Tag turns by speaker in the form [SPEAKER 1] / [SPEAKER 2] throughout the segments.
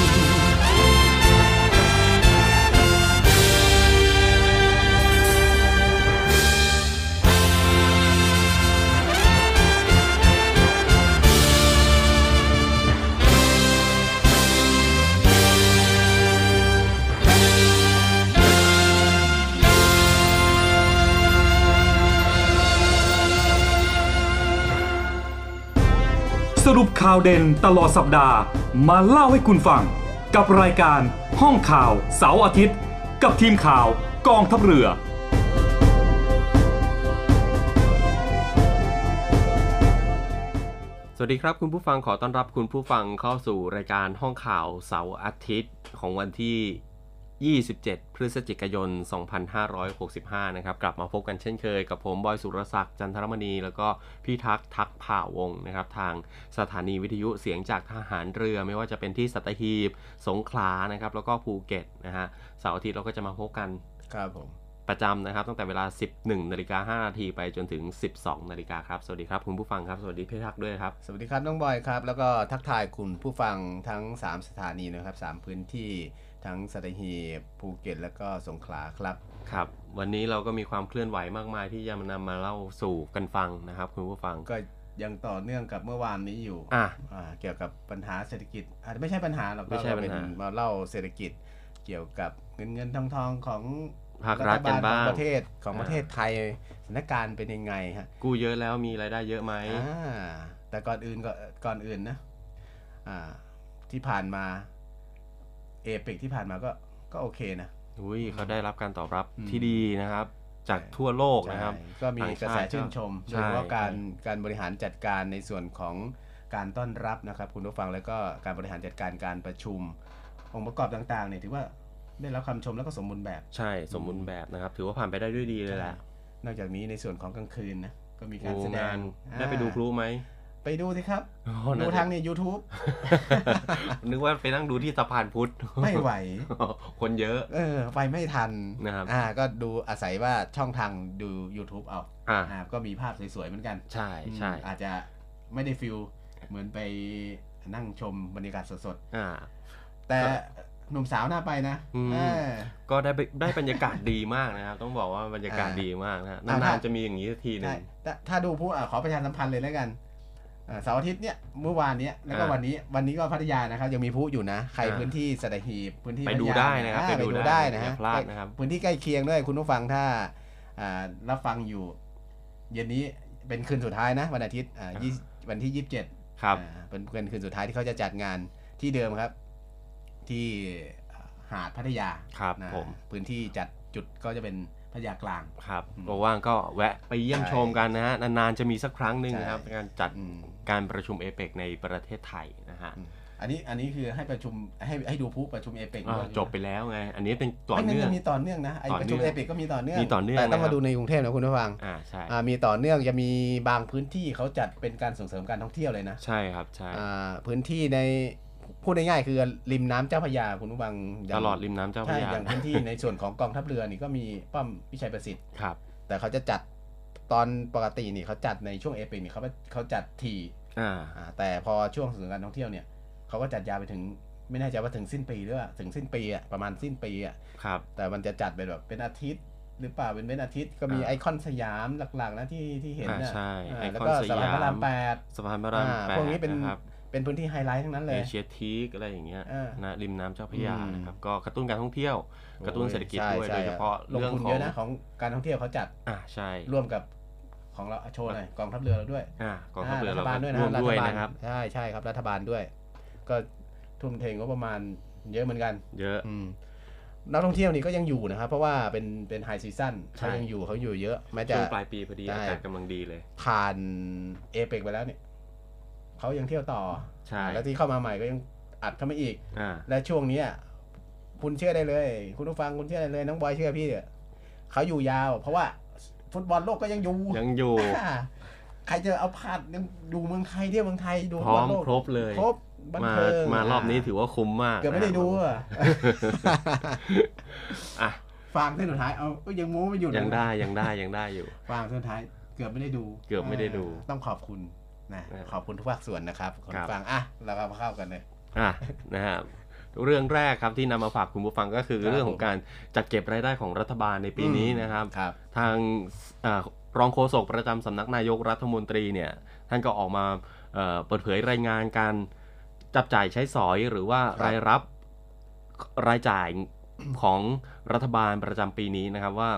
[SPEAKER 1] รุปข่าวเด่นตลอดสัปดาห์ มาเล่าให้คุณฟัง กับรายการห้องข่าวเสาร์อาทิตย์ กับทีมข่าวกองทัพเรือ
[SPEAKER 2] สวัสดีครับคุณผู้ฟังขอต้อนรับคุณผู้ฟังเข้าสู่รายการห้องข่าวเสาร์อาทิตย์ของวันที่ 27 พฤศจิกายน 2565 นะครับ กลับมาพบกันเช่นเคยกับผม บอยสุรศักดิ์จันทรมณี แล้วก็พี่ทักษ์ทักผ่าวงศ์นะครับ ทางสถานีวิทยุเสียงจากทหารเรือ ไม่ว่าจะเป็นที่สัตหีบ สงขลานะครับ แล้วก็ภูเก็ตนะฮะเสาร์อาทิตย์เราก็จะมาพบกัน
[SPEAKER 3] ครับผม
[SPEAKER 2] ประจำนะครับตั้งแต่เวลา 11นาฬิกา5นาทีไปจนถึง 12นาฬิกาครับ สวัสดีครับคุณผู้ฟังครับ สวัสดีพี่ทักษ์ด้วยครับ
[SPEAKER 3] สวัสดีครับน้องบอยครับ แล้วก็ทักทายคุณผู้ฟังทั้ง 3 สถานีนะครับ 3 พื้นที่ ทั้งสัตหีบภูเก็ต แล้วก็สงขลาครับ
[SPEAKER 2] ครับ วันนี้เราก็มีความเคลื่อนไหวมากมายที่จะนำมาเล่าสู่กันฟังนะครับ คุณผู้ฟัง
[SPEAKER 3] ก็ยังต่อเนื่องกับเมื่อวานนี้อยู่
[SPEAKER 2] อะ
[SPEAKER 3] อ่าเกี่ยวกับปัญหาเศรษฐกิจอาจจะไม่ใช่ปัญหาหรอก
[SPEAKER 2] ไม่ใช่
[SPEAKER 3] ก็เป็น
[SPEAKER 2] ปัญหา
[SPEAKER 3] มาเล่าเศรษฐกิจ เกี่ยวกับเงินเงินทองทองของ
[SPEAKER 2] ภาครัฐกันบ้าง
[SPEAKER 3] ของประเทศของ
[SPEAKER 2] อ่า
[SPEAKER 3] ประเทศไทยสถานการณ์เป็นยังไงฮะ
[SPEAKER 2] กู้เยอะแล้วมีรายได้เยอะไหม
[SPEAKER 3] อ่าแต่ก่อนอื่นก็ก่อนอื่นนะอ่าที่ผ่านมา เอเปกที่ผ่านมาก็ก็โอเคนะ
[SPEAKER 2] อุ้ยเขาได้รับการตอบรับ
[SPEAKER 3] อืม
[SPEAKER 2] ที่ดีนะครับ จากทั่วโลกนะครับ
[SPEAKER 3] ใช่ก็มี
[SPEAKER 2] ต่าง
[SPEAKER 3] กระ
[SPEAKER 2] ชา
[SPEAKER 3] แส
[SPEAKER 2] ติ
[SPEAKER 3] ชื่นชม
[SPEAKER 2] ใช่
[SPEAKER 3] โดยเฉพาะการ
[SPEAKER 2] ใช่
[SPEAKER 3] การบริหารจัดการในส่วนของการต้อนรับนะครับ คุณผู้ฟังแล้วก็การบริหารจัดการการประชุม องค์ประกอบต่างๆเนี่ยถือว่าได้รับคำชมแล้วก็สมบูรณ์แบบ
[SPEAKER 2] ใช่สมบูรณ์แบบนะครับ ถือว่าผ่านไปได้ด้วยดีเลยแหละ
[SPEAKER 3] นอกจากนี้ในส่วนของกลางคืนนะก็มีการ
[SPEAKER 2] โอ้
[SPEAKER 3] แสด
[SPEAKER 2] งางน
[SPEAKER 3] อ่า
[SPEAKER 2] ได้ไปดูพลุไหม
[SPEAKER 3] ไปดูสิครับ
[SPEAKER 2] โอ้
[SPEAKER 3] ดู
[SPEAKER 2] น่าจะ
[SPEAKER 3] ทางใน YouTube
[SPEAKER 2] นึกว่าไปนั่งดูที่สะพานพุทธ
[SPEAKER 3] ไม่ไหว
[SPEAKER 2] คนเยอะ
[SPEAKER 3] เออ ไปไม่ทัน
[SPEAKER 2] นะครับ
[SPEAKER 3] อ่า ก็ดูอาศัยว่าช่องทางดู YouTube เอา
[SPEAKER 2] อ่า
[SPEAKER 3] อ่าก็มีภาพสวยๆเหมือนกัน
[SPEAKER 2] ใช่ใช่
[SPEAKER 3] อืมอาจจะไม่ได้ฟิลเหมือนไปนั่งชมบรรยากาศสด
[SPEAKER 2] อ่า
[SPEAKER 3] ๆแต่หนุ่มสาวน่าไปนะ
[SPEAKER 2] อืม
[SPEAKER 3] เออ
[SPEAKER 2] ก็ได้ไปได้บรรยากาศดีมากนะครับ ต้องบอกว่าบรรยากาศ
[SPEAKER 3] อ่า
[SPEAKER 2] ดีมากนะฮะ
[SPEAKER 3] อ่านา
[SPEAKER 2] น
[SPEAKER 3] ถ้า
[SPEAKER 2] ๆจะมีอย่างนี้สักทีหนึ่
[SPEAKER 3] ใช่
[SPEAKER 2] ง
[SPEAKER 3] ถ้าถ้าดูผู้อะขอประชาสัมพันธ์เลยแล้วกันอ่า เสาร์อาทิตย์เนี่ยเมื่อวานเนี้ยแล้วก็
[SPEAKER 2] อ่า
[SPEAKER 3] วันนี้วันนี้ก็พัทยานะครับยังมีพลุอยู่นะ ใคร
[SPEAKER 2] อ่า
[SPEAKER 3] พื้นที่สัตหีบพื้นที่
[SPEAKER 2] ไปดู
[SPEAKER 3] พัทยา
[SPEAKER 2] ได้นะครับ
[SPEAKER 3] อ่า
[SPEAKER 2] ไป
[SPEAKER 3] ไป
[SPEAKER 2] ดู
[SPEAKER 3] ดู
[SPEAKER 2] ได้
[SPEAKER 3] ได้นะ
[SPEAKER 2] อย่า
[SPEAKER 3] ฮะ
[SPEAKER 2] พลาดนะครับ
[SPEAKER 3] พื้นที่ใกล้เคียงด้วยคุณผู้ฟังถ้าอ่ารับฟังอยู่ เย็นนี้เป็นคืนสุดท้ายนะ วันอาทิตย์อ่ายี่วันที่ยี่สิบเจ็ด
[SPEAKER 2] ครับ
[SPEAKER 3] อ่าเป็นเป็นคืนสุดท้ายที่เขาจะจัดงานที่เดิมครับ ที่อ่าหาดพัทยา
[SPEAKER 2] ครับ
[SPEAKER 3] นะ
[SPEAKER 2] ผม
[SPEAKER 3] พื้นที่จัดจุดก็จะเป็น พัทยากลาง
[SPEAKER 2] ครับ
[SPEAKER 3] อืม
[SPEAKER 2] ว่างๆก็แวะไปเยี่ยม
[SPEAKER 3] ใช่
[SPEAKER 2] ชมกันนะฮะ นานๆจะมีสักครั้งหนึ่งนะครับ
[SPEAKER 3] ใช่
[SPEAKER 2] การจัด
[SPEAKER 3] อืม
[SPEAKER 2] การประชุมเอเปกในประเทศไทยนะฮะ
[SPEAKER 3] อืมอันนี้อันนี้คือให้ประชุมให้ให้ดูผู้ประชุมเอเปก
[SPEAKER 2] อ่าจบไปแล้วไง อันนี้เป็นต่อ
[SPEAKER 3] ไม่
[SPEAKER 2] เนื่อง
[SPEAKER 3] มันมีต่อเนื่องนะไอ
[SPEAKER 2] ต่อ
[SPEAKER 3] ประ
[SPEAKER 2] เนื่
[SPEAKER 3] ชุ
[SPEAKER 2] อ
[SPEAKER 3] ม
[SPEAKER 2] ง
[SPEAKER 3] เอเปกก็มีต่อเนื่อง
[SPEAKER 2] มีต่อเนื่อง
[SPEAKER 3] แต่ต้อง
[SPEAKER 2] นะครับ
[SPEAKER 3] มาดูในกรุงเทพนะคุณผู้ฟัง
[SPEAKER 2] อ่าใช่
[SPEAKER 3] อ่ามีต่อเนื่องจะมีบางพื้นที่เขาจัดเป็นการส่งเสริมการท่องเที่ยวเลยนะ
[SPEAKER 2] ใช่ครับใช่
[SPEAKER 3] อ่าพื้นที่ใน พูดง่ายๆคือริมน้ำเจ้าพระยาคุณผู้ฟังย่าง
[SPEAKER 2] ตลอดริมน้ำเจ้าพ
[SPEAKER 3] ใช่
[SPEAKER 2] ระยา
[SPEAKER 3] อย่างพื้นที่ในส่วนของกองทัพเรือนี่ก็มีป้อมวิชัยประสิทธิ์
[SPEAKER 2] ครับ
[SPEAKER 3] แต่เขาจะจัดตอนปกตินี่เขาจัดในช่วงเอเปกนี่เขาเขาจัดที
[SPEAKER 2] อ่า
[SPEAKER 3] อ่าแต่พอช่วงส่งเสริมการท่องเที่ยวเนี่ยเขาก็จัดยาวไปถึงไม่แน่ใจว่าถึงสิ้นปีหรือว่าถึงสิ้นปีอะประมาณสิ้นปีอะ
[SPEAKER 2] ครับ
[SPEAKER 3] แต่มันจะจัดเป็นแบบเป็นอาทิตย์หรือเปล่าเป็นเป็นอาทิตย์ก็มี
[SPEAKER 2] อ่า
[SPEAKER 3] ไอคอนสยามหลักๆนะที่ที่เห็น
[SPEAKER 2] อ่า
[SPEAKER 3] นะ
[SPEAKER 2] ใช่
[SPEAKER 3] อ่า
[SPEAKER 2] ไอคอน
[SPEAKER 3] แล้วก็
[SPEAKER 2] ส
[SPEAKER 3] สะ
[SPEAKER 2] ยาม
[SPEAKER 3] พานพระรามแปด
[SPEAKER 2] สะพานพระราม
[SPEAKER 3] อ่า
[SPEAKER 2] แปด
[SPEAKER 3] พวกนี้เป็น
[SPEAKER 2] นะครับ
[SPEAKER 3] เป็นพื้นที่ไฮไลท์ทั้งนั้นเล
[SPEAKER 2] เอยเชียทีกอะไรอย่างเงี้ย
[SPEAKER 3] เออ
[SPEAKER 2] นะริมน้ำเจ้าพระยา
[SPEAKER 3] อืม
[SPEAKER 2] นะครับก็กระตุ้นการท่องเที่ยว กระตุ้นเศรษฐกิจด้วย
[SPEAKER 3] ใช่
[SPEAKER 2] โดยเฉพาะ
[SPEAKER 3] ลง
[SPEAKER 2] เรื่อง
[SPEAKER 3] ทุน
[SPEAKER 2] ขอ
[SPEAKER 3] เย
[SPEAKER 2] ง
[SPEAKER 3] อะนะของการท่องเที่ยวเขาจัด
[SPEAKER 2] อ่าใช่
[SPEAKER 3] ร่วมกับของเราโชว์หน่อยกองทัพเรือเราด้วย
[SPEAKER 2] อ่ากองทัพเรือ
[SPEAKER 3] รั
[SPEAKER 2] เรา
[SPEAKER 3] ฐบาลด้วยนะ
[SPEAKER 2] ร่วมด้วย
[SPEAKER 3] ฐบาล
[SPEAKER 2] นะครับ
[SPEAKER 3] ใช่ใช่ครับรัฐบาลด้วย ก็ทุ่มเทงบประมาณเยอะเหมือนกัน
[SPEAKER 2] เยอะ
[SPEAKER 3] อืมนักท่องเที่ยวนี่ก็ยังอยู่นะครับ เพราะว่าเป็นเป็น high season
[SPEAKER 2] ใช่
[SPEAKER 3] เขายังอยู่เขาอยู่เยอะแม้จะ
[SPEAKER 2] ช่วงปลายปีพอดี
[SPEAKER 3] ใช่
[SPEAKER 2] อากาศกำลังดีเลย
[SPEAKER 3] ผ่านเอเปกไปแล้วเนี่ย เขายังเที่ยวต่อ
[SPEAKER 2] ใช่
[SPEAKER 3] แล้วที่เข้ามาใหม่ก็ยังอัดเข้ามาอีก
[SPEAKER 2] อ่า
[SPEAKER 3] และช่วงเนี้ยคุณเชื่อได้เลย คุณผู้ฟังคุณเชื่อได้เลยน้องบอยเชื่อพี่เถอะเขาอยู่ยาว เพราะว่าฟุตบอลโลกก็ยังอยู่
[SPEAKER 2] ยังอยู่
[SPEAKER 3] อ่าใครจะเอาพาดยังดูเมืองไทยเที่ยวเมืองไทยดู
[SPEAKER 2] พร้อม
[SPEAKER 3] ฟุตบอลโลก
[SPEAKER 2] ครบเลย
[SPEAKER 3] ครบบัน
[SPEAKER 2] มา
[SPEAKER 3] เทิง
[SPEAKER 2] มารอบนี้ถือว่าคุ้มมาก
[SPEAKER 3] เกือบไม่ได้ดู
[SPEAKER 2] นะ
[SPEAKER 3] อะ
[SPEAKER 2] อะ
[SPEAKER 3] ฟังเส้นสุดท้ายเอาเอ้ยยังโม้ไม่หยุด
[SPEAKER 2] ยัง
[SPEAKER 3] นะ
[SPEAKER 2] ได้ยังได้ยังได้อยู่
[SPEAKER 3] ฟังเส้นสุดท้ายเกือบไม่ได้ดู
[SPEAKER 2] เกือบไม่ได้ดู
[SPEAKER 3] ต้องขอบคุณ นะ
[SPEAKER 2] นะ
[SPEAKER 3] ขอบคุณทุกภาคส่วนนะครับคน
[SPEAKER 2] ครับ
[SPEAKER 3] ฟังอะเราก็มาเข้ากันเลย
[SPEAKER 2] อะนะฮะเรื่องแรกครับที่นำมาฝากคุณผู้ฟังก็คือ
[SPEAKER 3] ครับ
[SPEAKER 2] เรื่องของการจัดเก็บรายได้ของรัฐบาลในปีนี้นะครับ
[SPEAKER 3] ครับ
[SPEAKER 2] ทางอารองโฆษกประจำสำนักนายกรัฐมนตรีเนี่ยท่านก็ออกมาเอ่อเปิดเผยรายงานการจับจ่ายใช้สอยหรือว่า
[SPEAKER 3] ครับ
[SPEAKER 2] รายรับรายจ่ายของรัฐบาลประจำปีนี้นะครับว่า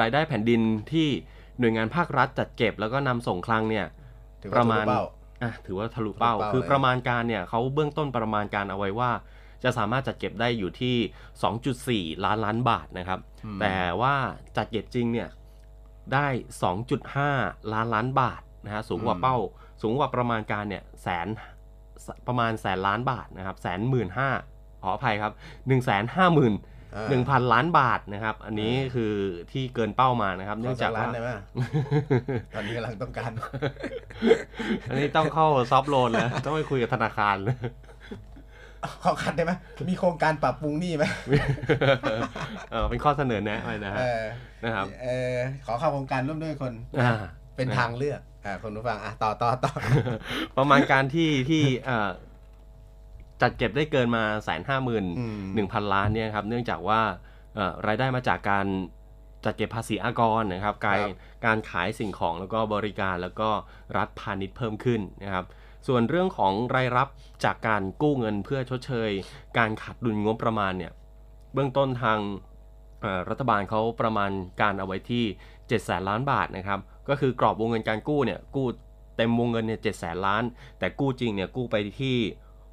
[SPEAKER 2] รายได้แผ่นดินที่หน่วยงานภาครัฐจัดเก็บแล้วก็นำส่งคลังเนี่ย
[SPEAKER 3] ถือ
[SPEAKER 2] ป
[SPEAKER 3] ว่า
[SPEAKER 2] ระมาณ
[SPEAKER 3] ทะลุเป้า
[SPEAKER 2] อะถือว่าทะลุเป้า
[SPEAKER 3] ทะลุเป้า
[SPEAKER 2] คือ
[SPEAKER 3] เลย
[SPEAKER 2] ประมาณการเนี่ยเขาเบื้องต้นประมาณการเอาไว้ว่า จะสามารถจัดเก็บได้อยู่ที่ 2.4 ล้านล้านบาทนะครับ
[SPEAKER 3] อืม
[SPEAKER 2] แต่ว่าจัดเก็บจริงเนี่ยได้ 2.5 ล้านล้านบาทนะฮะสูงกว่าเป้า สูงกว่าประมาณการเนี่ยแสนประมาณแสนล้านบาทนะครับแสนหมื่นห้าขออภัยครับ1นึ่งแสนห้าหมื่น
[SPEAKER 3] อ่า
[SPEAKER 2] หนึ่งพันล้านบาทนะครับ อันนี้คือที่เกินเป้ามานะครับ
[SPEAKER 3] ข
[SPEAKER 2] เนื่
[SPEAKER 3] อ
[SPEAKER 2] อง
[SPEAKER 3] สั
[SPEAKER 2] จาก
[SPEAKER 3] กล้า
[SPEAKER 2] ว่า
[SPEAKER 3] นได้ไหมตอนนี้กำลังต้องการ
[SPEAKER 2] อันนี้ต้องเข้าซอฟต์โลนแล้วต้องไปคุยกับธนาคาร
[SPEAKER 3] ขอคัดได้ไหมมีโครงการปรับปรุงหนี้ไหม
[SPEAKER 2] เออเป็นข้อเสนอแนะไปนะ
[SPEAKER 3] เอ
[SPEAKER 2] ฮะ
[SPEAKER 3] อ
[SPEAKER 2] นะครับ
[SPEAKER 3] เออขอเข้าโครงการร่วมด้วยคน
[SPEAKER 2] อ่า
[SPEAKER 3] เป็นทางเลือกอ่าคนผู้ฟังอะต่อต่อต่อ
[SPEAKER 2] ประมาณการที่ที่เอ่อ จัดเก็บได้เกินมาแสนห้าหมื่น
[SPEAKER 3] อืม
[SPEAKER 2] หนึ่งพันล้านเนี่ยครับเนื่องจากว่าเอ่อรายได้มาจากการจัดเก็บภาษีอากรนะครับการการขายสิ่งของแล้วก็บริการแล้วก็รัฐพาณิชย์เพิ่มขึ้นนะครับ ส่วนเรื่องของรายรับจากการกู้เงินเพื่อชดเชย การขาดดุลงบประมาณเนี่ยเบื้องต้นทางเอ่อรัฐบาลเขาประมาณการเอาไว้ที่7แสนล้านบาทนะครับ ก็คือกรอบวงเงินการกู้เนี่ยกู้เต็มวงเงินเนี่ยเจ็ดแสนล้าน แต่กู้จริงเนี่ยกู้ไปที่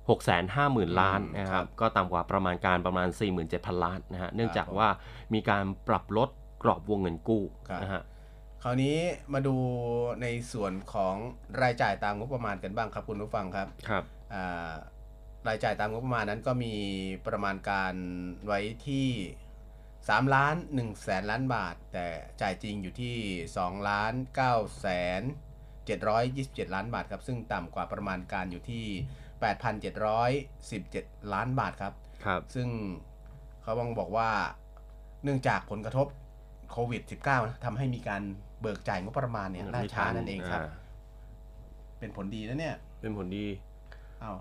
[SPEAKER 2] 6 5 0 0 0 0 ล้านนะค
[SPEAKER 3] ครั
[SPEAKER 2] รับบก็ต่ำกว่าประมาณการประมาณ 47,000 ล้านนะฮะเนื่องจากว่ามีการปรับลดกรอบวงเงินกู้
[SPEAKER 3] ครับ
[SPEAKER 2] นะฮะ
[SPEAKER 3] คราวนี้มาดูในส่วนของรายจ่ายตามงบประมาณกันบ้างครับคุณผู้ฟังครับ
[SPEAKER 2] ครับ
[SPEAKER 3] อ่ารายจ่ายตามงบประมาณนั้นก็มีประมาณการไว้ที่3ล้าน1แสนล้านบาท แต่จ่ายจริงอยู่ที่2ล้าน9แสน727 ล้านบาทครับซึ่งต่ำกว่าประมาณการอยู่ที่ 8,717 ล้านบาทครับ
[SPEAKER 2] ครับ
[SPEAKER 3] ซึ่งเขาบังบอกว่าเนื่องจากผลกระทบโควิด -19 นะทำให้มีการเบิกจ่ายงบประมาณเนี่ยล่าช้านั่นเองครับาเป็นผลดีนะเนี่ย
[SPEAKER 2] เป็นผลดี
[SPEAKER 3] เอาว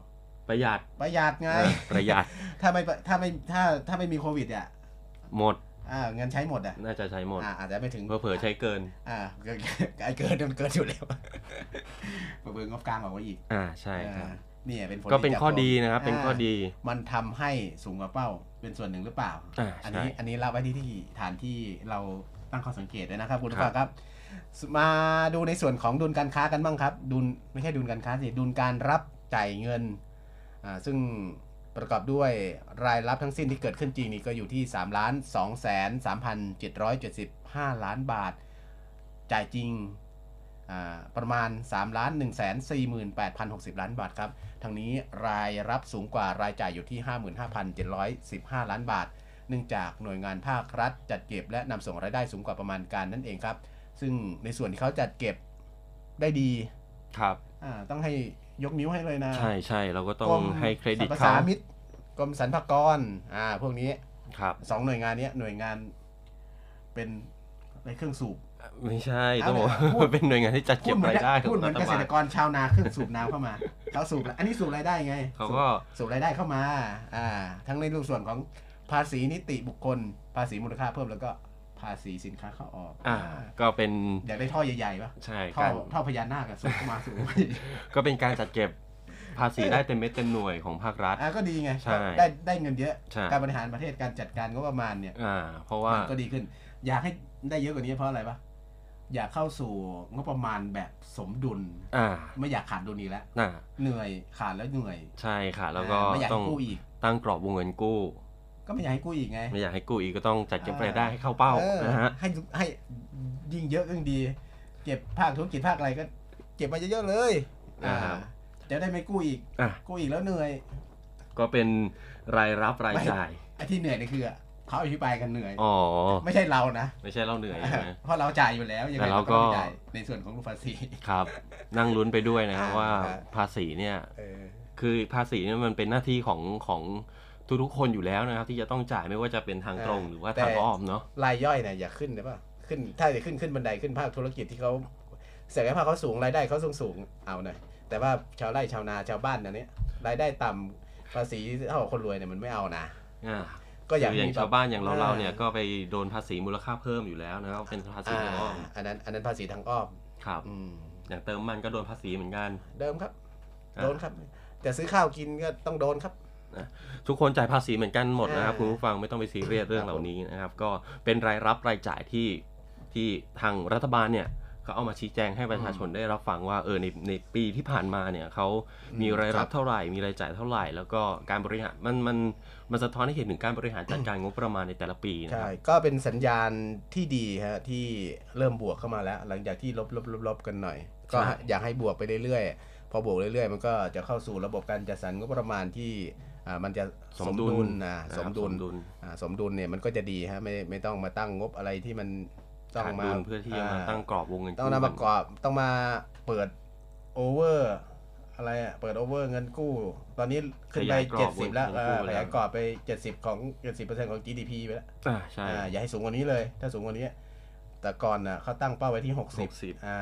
[SPEAKER 2] ประหยัด
[SPEAKER 3] ประหยัดไง
[SPEAKER 2] อ่าประหยัด
[SPEAKER 3] ถ้าไม่ถ้าไม่ถ้าถ้าไม่มีโควิดอะ
[SPEAKER 2] หมด
[SPEAKER 3] อ่าเงินใช้หมดอะ
[SPEAKER 2] น่าจะใช้หมด
[SPEAKER 3] อ่าอาจจะไม่ถึง
[SPEAKER 2] เพื่อเผลอๆใช้เกิน
[SPEAKER 3] อ่าเกินไอ้เกินมันเกินอยู่แล้วเบื่องบกลางออกมาอีก
[SPEAKER 2] อ่า ใช่ครับ
[SPEAKER 3] อ่า เนี่ยเป็นผล
[SPEAKER 2] ก็เป็น
[SPEAKER 3] จาก
[SPEAKER 2] ข้อ
[SPEAKER 3] โควิ
[SPEAKER 2] ดีนะครับ เป็นข้อดี
[SPEAKER 3] มันทำให้สูงกว่าเป้าเป็นส่วนหนึ่งหรือเปล่า
[SPEAKER 2] อ่า
[SPEAKER 3] อัน
[SPEAKER 2] ใช่
[SPEAKER 3] นี้อันนี้เล่าไว้ที่ที่ฐานที่เราตั้งข้อสังเกตเลยนะครับคุณผู้
[SPEAKER 2] ครั
[SPEAKER 3] ฟั
[SPEAKER 2] บ
[SPEAKER 3] งครับ มาดูในส่วนของดุลการค้ากันบ้างครับ ดุลไม่ใช่ดุลการค้าสิดุลการรับจ่ายเงินอ่าซึ่งประกอบด้วยรายรับทั้งสิ้นที่เกิดขึ้นจริงนี่ก็อยู่ที่3ล้าน2แสน3,775 ล้านบาท จ่ายจริงอ่า ประมาณ 3 ล้าน1 4 8 0 6 0 ล้านบาทครับทางนี้รายรับสูงกว่ารายจ่ายอยู่ที่ 55,715 ล้านบาท เนื่องจากหน่วยงานภาครัฐ จัดเก็บและนำส่งรายได้สูงกว่าประมาณการนั่นเองครับ ซึ่งในส่วนที่เขาจัดเก็บได้ดี
[SPEAKER 2] ครับ
[SPEAKER 3] อ่าต้องให้ยกนิ้วให้เลยนะ
[SPEAKER 2] ใช่ใช่เราก็ต้อก
[SPEAKER 3] รงม
[SPEAKER 2] ให้เครดิต
[SPEAKER 3] สรรพ
[SPEAKER 2] เขา
[SPEAKER 3] สามิตกรมสรรพากรอ่าพวกนี้
[SPEAKER 2] ครับ
[SPEAKER 3] สองหน่วยงานเนี้ยหน่วยงานเป็นในเครื่องสูบ
[SPEAKER 2] ไม่ใช่
[SPEAKER 3] เอา
[SPEAKER 2] ต้องบอก
[SPEAKER 3] เนี่ยพูด
[SPEAKER 2] ว่าเป็นหน่วยงานที่จัดเก็บรายได้ข
[SPEAKER 3] พู
[SPEAKER 2] อ
[SPEAKER 3] ด
[SPEAKER 2] ง
[SPEAKER 3] เหมื
[SPEAKER 2] รั
[SPEAKER 3] อน
[SPEAKER 2] ฐ
[SPEAKER 3] เกษ
[SPEAKER 2] บาล
[SPEAKER 3] ตรกรชาวนาเครื่องสูบน้ำเข้ามาเขาสูบอันนี้สูบรายได้ไง
[SPEAKER 2] เขาก็
[SPEAKER 3] สูบรายได้เข้ามา อ่า ทั้งในรูปส่วนของภาษีนิติบุคคล ภาษีมูลค่าเพิ่มแล้วก็ภาษีสินค้าเข้าออก
[SPEAKER 2] อ่า
[SPEAKER 3] อ่า
[SPEAKER 2] ก็เป็น
[SPEAKER 3] อยากได้ท่อใหญ่ๆปะ
[SPEAKER 2] ใช่
[SPEAKER 3] ท่อ
[SPEAKER 2] การ
[SPEAKER 3] ท่อพญานาคอะสูบเข้ามาสูบ
[SPEAKER 2] ก็เป็นการจัดเก็บภาษีได้เต็มเม็ดเต็มหน่วยของภาครัฐ
[SPEAKER 3] อ่าก็ดีไง
[SPEAKER 2] ใช่
[SPEAKER 3] ได้ได้เงินเยอะ
[SPEAKER 2] ใช่
[SPEAKER 3] การบริหารประเทศการจัดการงบประมาณเนี่ย
[SPEAKER 2] อ่า เพราะว่า
[SPEAKER 3] มันก็ดีขึ้น อยากให้ได้เยอะกว่านี้เพราะอะไรปะ อยากเข้าสู่งบประมาณแบบสมดุล
[SPEAKER 2] อ่า
[SPEAKER 3] ไม่อยากขาดดุลนี้แล้ว
[SPEAKER 2] น่า
[SPEAKER 3] เหนื่อยขาดแล้วเหนื่อย
[SPEAKER 2] ใช่ค่ะ แล้วก็
[SPEAKER 3] อ่าไม่อยาก
[SPEAKER 2] ต้อง
[SPEAKER 3] ให้กู้อีก
[SPEAKER 2] ตั้งกรอบวงเงินกู้
[SPEAKER 3] ก็ไม่อยากให้กู้อีกไง
[SPEAKER 2] ไม่อยากให้กู้อีกก็ต้องจัดเก็บรายได้ให้เข้าเป้า
[SPEAKER 3] ออ
[SPEAKER 2] นะฮะ
[SPEAKER 3] ให้ให้ยิ่งเยอะยิ่งดี เก็บภาคธุรกิจภาคอะไรก็ เก็บมาเยอะๆเลย
[SPEAKER 2] อ่า
[SPEAKER 3] อ่า จะได้ไม่กู้อีก
[SPEAKER 2] อะ
[SPEAKER 3] กู้อีกแล้วเหนื่อย
[SPEAKER 2] ก็เป็นรายรับรายจ่าย
[SPEAKER 3] ไอ้ที่เหนื่อยนี่คือ เขาอธิบายกันเหนื่อย
[SPEAKER 2] อ๋อ
[SPEAKER 3] ไม่ใช่เรานะ
[SPEAKER 2] ไม่ใช่เราเหนื่อยใช่ไหม
[SPEAKER 3] เพราะเราจ่ายอยู่แล้วยังไง
[SPEAKER 2] แต่เรา
[SPEAKER 3] เราก็ต้อง
[SPEAKER 2] ก็
[SPEAKER 3] จ่ายในส่วนของรูปภาษี
[SPEAKER 2] ครับ นั่งลุ้นไปด้วยนะครับ
[SPEAKER 3] อ่า
[SPEAKER 2] ว่า
[SPEAKER 3] ครับ
[SPEAKER 2] ภาษีเนี่ย
[SPEAKER 3] เออ
[SPEAKER 2] คือภาษีเนี่ยมันเป็นหน้าที่ของของทุกๆคนอยู่แล้วนะครับ ที่จะต้องจ่ายไม่ว่าจะเป็นทางตรงหรือว่าทางอ้อมเนาะ
[SPEAKER 3] รายย่อยเนี่ยอย่าขึ้นได้ป่ะขึ้นถ้าจะขึ้นขึ้นบันไดขึ้นภาคธุรกิจที่เขาศักยภาพเขาสูงรายได้เขาสูงสูงเอาหน่อยแต่ว่าชาวไร่ชาวนาชาวบ้านอันเนี้ยรายได้ต่ำภาษีเท่ากับคนรวยเนี่ยมันไม่เอานะ
[SPEAKER 2] อ่า
[SPEAKER 3] ก็อยาก
[SPEAKER 2] คืออย่าง
[SPEAKER 3] มีแบบ
[SPEAKER 2] ชาวบ้านอย่างเราเรา
[SPEAKER 3] อ่า
[SPEAKER 2] เนี่ยก็ไปโดนภาษีมูลค่าเพิ่มอยู่แล้วนะครับเป็นภาษี
[SPEAKER 3] อ่า
[SPEAKER 2] ทางอ้อม
[SPEAKER 3] อันนั้นอันนั้นภาษีทางอ้อม
[SPEAKER 2] ครับ
[SPEAKER 3] อืม
[SPEAKER 2] อย่างเติมมันก็โดนภาษีเหมือนกัน
[SPEAKER 3] เดิมครับ
[SPEAKER 2] อ่า
[SPEAKER 3] โดนครับ แต่ซื้อข้าวกินก็ต้องโดนครับ
[SPEAKER 2] ทุกคนจ่ายภาษีเหมือนกันหมดนะครับ
[SPEAKER 3] อ่า
[SPEAKER 2] คุณผู้ฟังไม่ต้องไปซีเรียสเรื่องเหล่านี้นะครับ ก็เป็นรายรับรายจ่ายที่ที่ทางรัฐบาลเนี่ย เขาเอามาชี้แจงให้ประชาชนได้รับฟังว่าเออในในปีที่ผ่านมาเนี่ยเขามีรายรับเท่าไหร่ มีรายจ่ายเท่าไหร่ แล้วก็การบริหารมันมันมันสะท้อนให้เห็นถึงการบริหารจัดการงบประมาณในแต่ละปีนะค
[SPEAKER 3] ใช่
[SPEAKER 2] รับ
[SPEAKER 3] ก็เป็นสัญญาณที่ดีฮะที่เริ่มบวกเข้ามาแล้ว หลังจากที่ลบลบลบลบกันหน่อย ก็
[SPEAKER 2] ใช่
[SPEAKER 3] อยากให้บวกไปเรื่อยๆพอบวกเรื่อยๆ มันก็จะเข้าสู่ระบบการจัดสรรงบประมาณที่อ่ามันจะ
[SPEAKER 2] สมดุล
[SPEAKER 3] นะ
[SPEAKER 2] นะครับ
[SPEAKER 3] สมดุล
[SPEAKER 2] สมดุล
[SPEAKER 3] อ่าสมดุลเนี่ยมันก็จะดีฮะไม่ไม่ต้องมาตั้งงบอะไรที่มัน ต้อง
[SPEAKER 2] ขาด
[SPEAKER 3] มา
[SPEAKER 2] ดุลเพื่อที่จะมาตั้งกรอบวงเงิน
[SPEAKER 3] ต้องนำประกอบต้องมาเปิดโอเวอร์อะไรอะเปิดโอเวอร์เงินกู้ ตอนนี้ขึ้นไป
[SPEAKER 2] ขยายกร
[SPEAKER 3] เจ็
[SPEAKER 2] อ
[SPEAKER 3] ด
[SPEAKER 2] บ
[SPEAKER 3] สิบแล้ว
[SPEAKER 2] เงินกู้
[SPEAKER 3] เออ
[SPEAKER 2] ไป
[SPEAKER 3] ข
[SPEAKER 2] แล้ว
[SPEAKER 3] ยายกรอบไปเจ็ดสิบของเจ็ดสิบเปอร์เซ็นต์ของ GDP ไปแล้ว
[SPEAKER 2] อ่าใช่
[SPEAKER 3] อ่าอย่าให้สูงกว่านี้เลย ถ้าสูงกว่านี้ แต่ก่อนน่ะเขาตั้งเป้าไว้ที่หกสิบ
[SPEAKER 2] 60
[SPEAKER 3] อ่า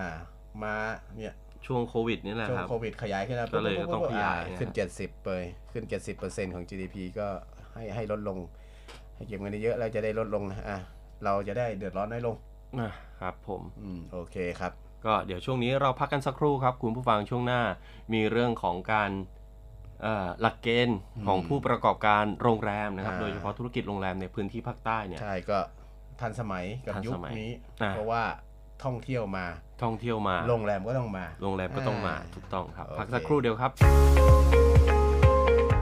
[SPEAKER 3] มาเนี่ย
[SPEAKER 2] ช่วงโควิดนี่แหละ
[SPEAKER 3] ช่วง
[SPEAKER 2] ครับ
[SPEAKER 3] โควิดขยายขึ้นมา
[SPEAKER 2] ก็เลย
[SPEAKER 3] ปุ๊บ
[SPEAKER 2] ต้อง
[SPEAKER 3] ปุ๊บ
[SPEAKER 2] ขยาย
[SPEAKER 3] อ่
[SPEAKER 2] นะ
[SPEAKER 3] ขึ้นเจ็ดสิบไปขึ้นเจ็ดสิบเปอร์เซ็นต์ของ GDP ก็ให้ให้ลดลง ให้เก็บเงินเยอะๆแล้วจะได้ลดลงนะอะเราจะได้เดือดร้อนน้อยลง
[SPEAKER 2] นะครับผม
[SPEAKER 3] อืมโอเคครับ
[SPEAKER 2] ก็เดี๋ยวช่วงนี้เราพักกันสักครู่ครับ คุณผู้ฟังช่วงหน้ามีเรื่องของการเอ่อหลักเกณฑ์ของผู้ประกอบการโรงแรมนะครับ
[SPEAKER 3] อ่า
[SPEAKER 2] โดยเฉพาะธุรกิจโรงแรมในพื้นที่ภาคใต้เนี่ย
[SPEAKER 3] ใช่ก็ทันสมัยกับ
[SPEAKER 2] ทัน
[SPEAKER 3] ยุ
[SPEAKER 2] ส
[SPEAKER 3] ค
[SPEAKER 2] มัย
[SPEAKER 3] นี้
[SPEAKER 2] อ่า
[SPEAKER 3] เพราะว่าท่องเที่ยวมา
[SPEAKER 2] ท่องเที่ยวมา
[SPEAKER 3] โรงแรมก็ต้องมา
[SPEAKER 2] โรงแรมก็ต้องมา
[SPEAKER 3] อ่า
[SPEAKER 2] ถูกต้องครับ
[SPEAKER 3] โอเค
[SPEAKER 2] พักสักครู่เดียวครับ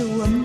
[SPEAKER 4] สวม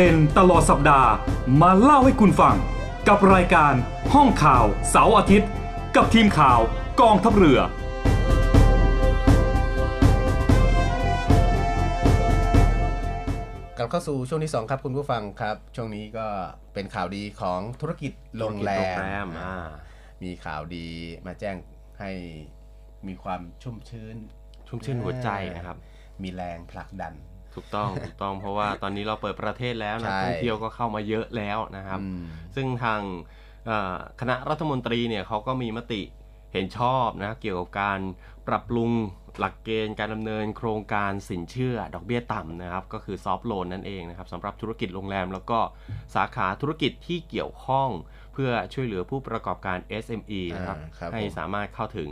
[SPEAKER 4] เด่
[SPEAKER 1] นตลอดสัปดาห์มาเล่าให้คุณฟัง กับรายการห้องข่าวเสาร์อาทิตย์ กับทีมข่าวกองทัพเรือ
[SPEAKER 3] กลับเข้าสู่ช่วงที่ 2 ครับคุณผู้ฟังครับ ช่วงนี้ก็เป็นข่าวดีของธุรกิจโรงแร
[SPEAKER 2] โรง
[SPEAKER 3] ม
[SPEAKER 2] แรมอ่า
[SPEAKER 3] มีข่าวดีมาแจ้งให้มีความชุ่มชื้น
[SPEAKER 2] ชุ่มชื่นหัวใจนะครับ
[SPEAKER 3] มีแรงผลักดัน
[SPEAKER 2] ถูกต้องถูกต้องเพราะว่าตอนนี้เราเปิดประเทศแล้วนะ
[SPEAKER 3] ใช่
[SPEAKER 2] ท่องเที่ยวก็เข้ามาเยอะแล้วนะครับ
[SPEAKER 3] อืม
[SPEAKER 2] ซึ่งทางเอ่อคณะรัฐมนตรีเนี่ยเขาก็มีมติเห็นชอบนะเกี่ยวกับการปรับปรุงหลักเกณฑ์การดำเนินโครงการสินเชื่อดอกเบี้ยต่ำนะครับ ก็คือซอฟ t ์โลนนั่นเองนะครับสำหรับธุรกิจโรงแรม แล้วก็สาขาธุรกิจที่เกี่ยวข้องเพื่อช่วยเหลือผู้ประกอบการ SME นะครับ
[SPEAKER 3] อ่าครับ
[SPEAKER 2] ให้
[SPEAKER 3] ผม
[SPEAKER 2] สามารถเข้าถึง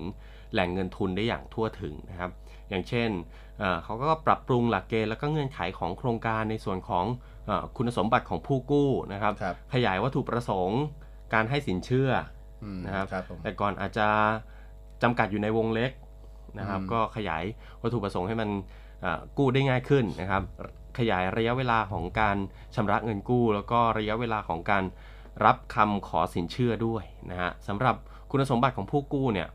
[SPEAKER 2] แหล่งเงินทุนได้อย่างทั่วถึงนะครับ อย่างเช่น เอ่อเขาก็ปรับปรุงหลักเกณฑ์แล้วก็เงื่อนไขของโครงการในส่วนของเออคุณสมบัติของผู้กู้นะครับ
[SPEAKER 3] ครับ
[SPEAKER 2] ขยายวัตถุประสงค์การให้สินเชื่อ
[SPEAKER 3] อืม
[SPEAKER 2] นะครับ
[SPEAKER 3] ครับผม
[SPEAKER 2] แต่ก่อนอาจจะจำกัดอยู่ในวงเล็กนะครับ
[SPEAKER 3] อืม
[SPEAKER 2] ก็ขยายวัตถุประสงค์ให้มันเอ่อกู้ได้ง่ายขึ้นนะครับ ขยายระยะเวลาของการชำระเงินกู้ แล้วก็ระยะเวลาของการรับคำขอสินเชื่อด้วยนะฮะสำหรับคุณสมบัติของผู้กู้เนี่ย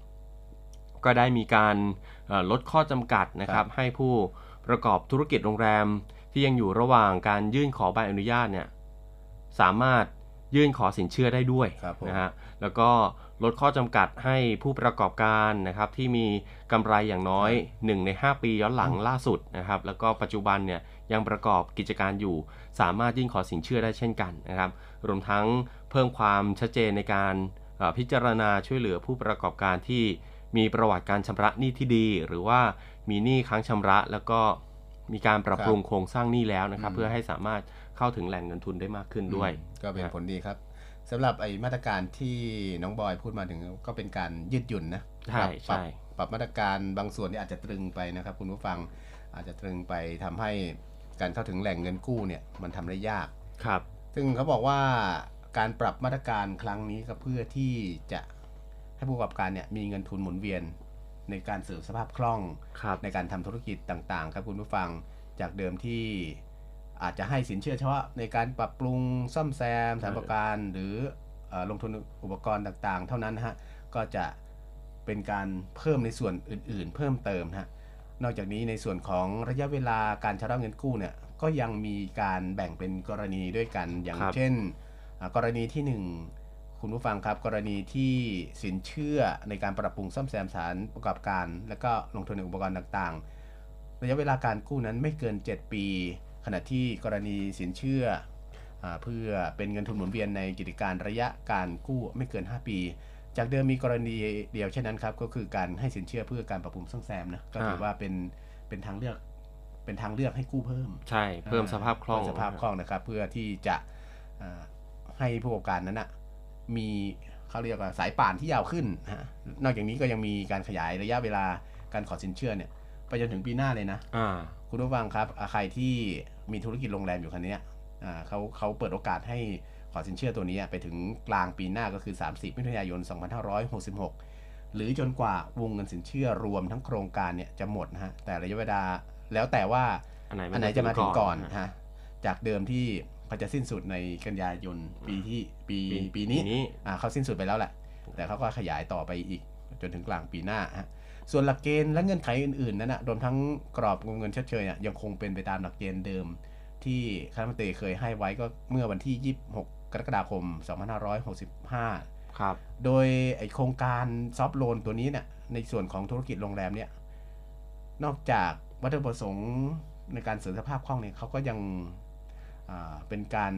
[SPEAKER 2] ก็ได้มีการเอ่อ ลดข้อจำกัดนะครับให้ผู้ปประกอบธุรกิจโรงแรม ที่ยังอยู่ระหว่างการยื่นขอใบอนุญาตเนี่ยสามารถยื่นขอสินเชื่อได้ด้วย
[SPEAKER 3] ครับผม
[SPEAKER 2] นะฮะแล้วก็ลดข้อจำกัดให้ผู้ประกอบการนะครับที่มีกำไรอย่างน้อย 1 ใน 5 ปีย้อนหลังล่าสุดนะครับแล้วก็ปัจจุบันเนี่ยยังประกอบกิจการอยู่ สามารถยื่นขอสินเชื่อได้เช่นกันนะครับ รวมทั้งเพิ่มความชัดเจนในการเอ่อพิจารณาช่วยเหลือผู้ประกอบการที่ มีประวัติการชำระหนี้ที่ดี หรือว่ามีหนี้ค้างชำระ แล้วก็มีการปรับปรุงโครงสร้างหนี้แล้วนะครับ
[SPEAKER 3] อืม
[SPEAKER 2] เพื่อให้สามารถเข้าถึงแหล่งเงินทุนได้มากขึ้นด้วย
[SPEAKER 3] ก็เป็น
[SPEAKER 2] นะ
[SPEAKER 3] ผลดีครับสำหรับไอ้มาตรการที่น้องบอยพูดมาถึงก็เป็นการยืดหยุ่นนะ
[SPEAKER 2] ใช่
[SPEAKER 3] ปรับ
[SPEAKER 2] ใช่
[SPEAKER 3] ปรับมาตรการบางส่วนที่อาจจะตรึงไปนะครับ คุณผู้ฟังอาจจะตรึงไปทำให้การเข้าถึงแหล่งเงินกู้เนี่ยมันทำได้ยาก
[SPEAKER 2] ครับ
[SPEAKER 3] ซึ่งเขาบอกว่าการปรับมาตรการครั้งนี้ก็เพื่อที่จะ ให้ผู้ประกอบการเนี่ยมีเงินทุนหมุนเวียนในการเสริมสภาพคล่อง
[SPEAKER 2] ครับ
[SPEAKER 3] ในการทำธุรกิจต่างๆ ครับคุณผู้ฟังจากเดิมที่อาจจะให้สินเชื่อเฉพาะในการปรับปรุงซ่อมแซมสถานประการหรือเอ่อลงทุนอุปกรณ์ต่างๆ เท่านั้นนะฮะก็จะเป็นการเพิ่มในส่วนอื่นๆ เพิ่มเติมนะฮะนอกจากนี้ในส่วนของระยะเวลาการชำระเงินกู้เนี่ยก็ยังมีการแบ่งเป็นกรณีด้วยกัน อย่าง
[SPEAKER 2] ครับ
[SPEAKER 3] เช่นอ่ากรณีที่หนึ่ง คุณผู้ฟังครับ กรณีที่สินเชื่อในการปรับปรุงซ่อมแซมสถานประกอบการ และก็ลงทุนในอุปกรณ์ต่างๆ ระยะเวลาการกู้นั้นไม่เกิน 7 ปี ขณะที่กรณีสินเชื่ออาเพื่อเป็นเงินทุนหมุนเวียนในกิจการระยะการกู้ไม่เกิน 5 ปี จากเดิมมีกรณีเดียวเช่นนั้นครับก็คือการให้สินเชื่อเพื่อการปรับปรุงซ่อมแซมนะก็ถือว่าเป็นเป็นทางเลือกเป็นทางเลือกให้กู้เพิ่ม
[SPEAKER 2] ใช่เพิ่มสภาพคล่อง
[SPEAKER 3] เพิ่มสภาพคล่องนะครับ เพื่อที่จะอ่าให้ผู้ประกอบการนั้นนะ มีเขาเรียกว่าสายป่านที่ยาวขึ้นนะฮะนอกจากนี้ก็ยังมีการขยายระยะเวลาการขอสินเชื่อเนี่ย ไปจนถึงปีหน้าเลยนะ
[SPEAKER 2] อ่า
[SPEAKER 3] คุณผู้ฟังครับอ่าใครที่มีธุรกิจโรงแรมอยู่คันนี้ยอ่าเขาเขาเปิดโอกาสให้ขอสินเชื่อตัวนี้ไปถึงกลางปีหน้าก็คือ 30 มิถุนายน 2566 หรือจนกว่าวงเงินสินเชื่อรวมทั้งโครงการเนี่ยจะหมดนะฮะแต่ระยะเวลาแล้วแต่ว่า
[SPEAKER 2] อันไหน
[SPEAKER 3] อันไหนจะมาถึงก่อน
[SPEAKER 2] นะ
[SPEAKER 3] ฮะจากเดิมที่ เขาจะสิ้นสุดในกันยายนปีที่ปี
[SPEAKER 2] ปี
[SPEAKER 3] ปีนี้
[SPEAKER 2] ปีนี้
[SPEAKER 3] อ่าเขาสิ้นสุดไปแล้วแหละ แต่เขาก็ขยายต่อไปอีกจนถึงกลางปีหน้าฮะส่วนหลักเกณฑ์และเงื่อนไขอื่นๆนั้นนะรวมทั้งกรอบวงเงินชดเชยเนี่ยยังคงเป็นไปตามหลักเกณฑ์เดิม ที่คณะรัฐมนตรีเคยให้ไว้ก็เมื่อวันที่ 26 กรกฎาคม 2565
[SPEAKER 2] ครับ
[SPEAKER 3] โดยไอโครงการซอฟโลนตัวนี้เนี่ยในส่วนของธุรกิจโรงแรมเนี่ยนอกจากวัตถุประสงค์ในการเสริมสภาพคล่องเนี่ยเขาก็ยังอ่า เป็นการ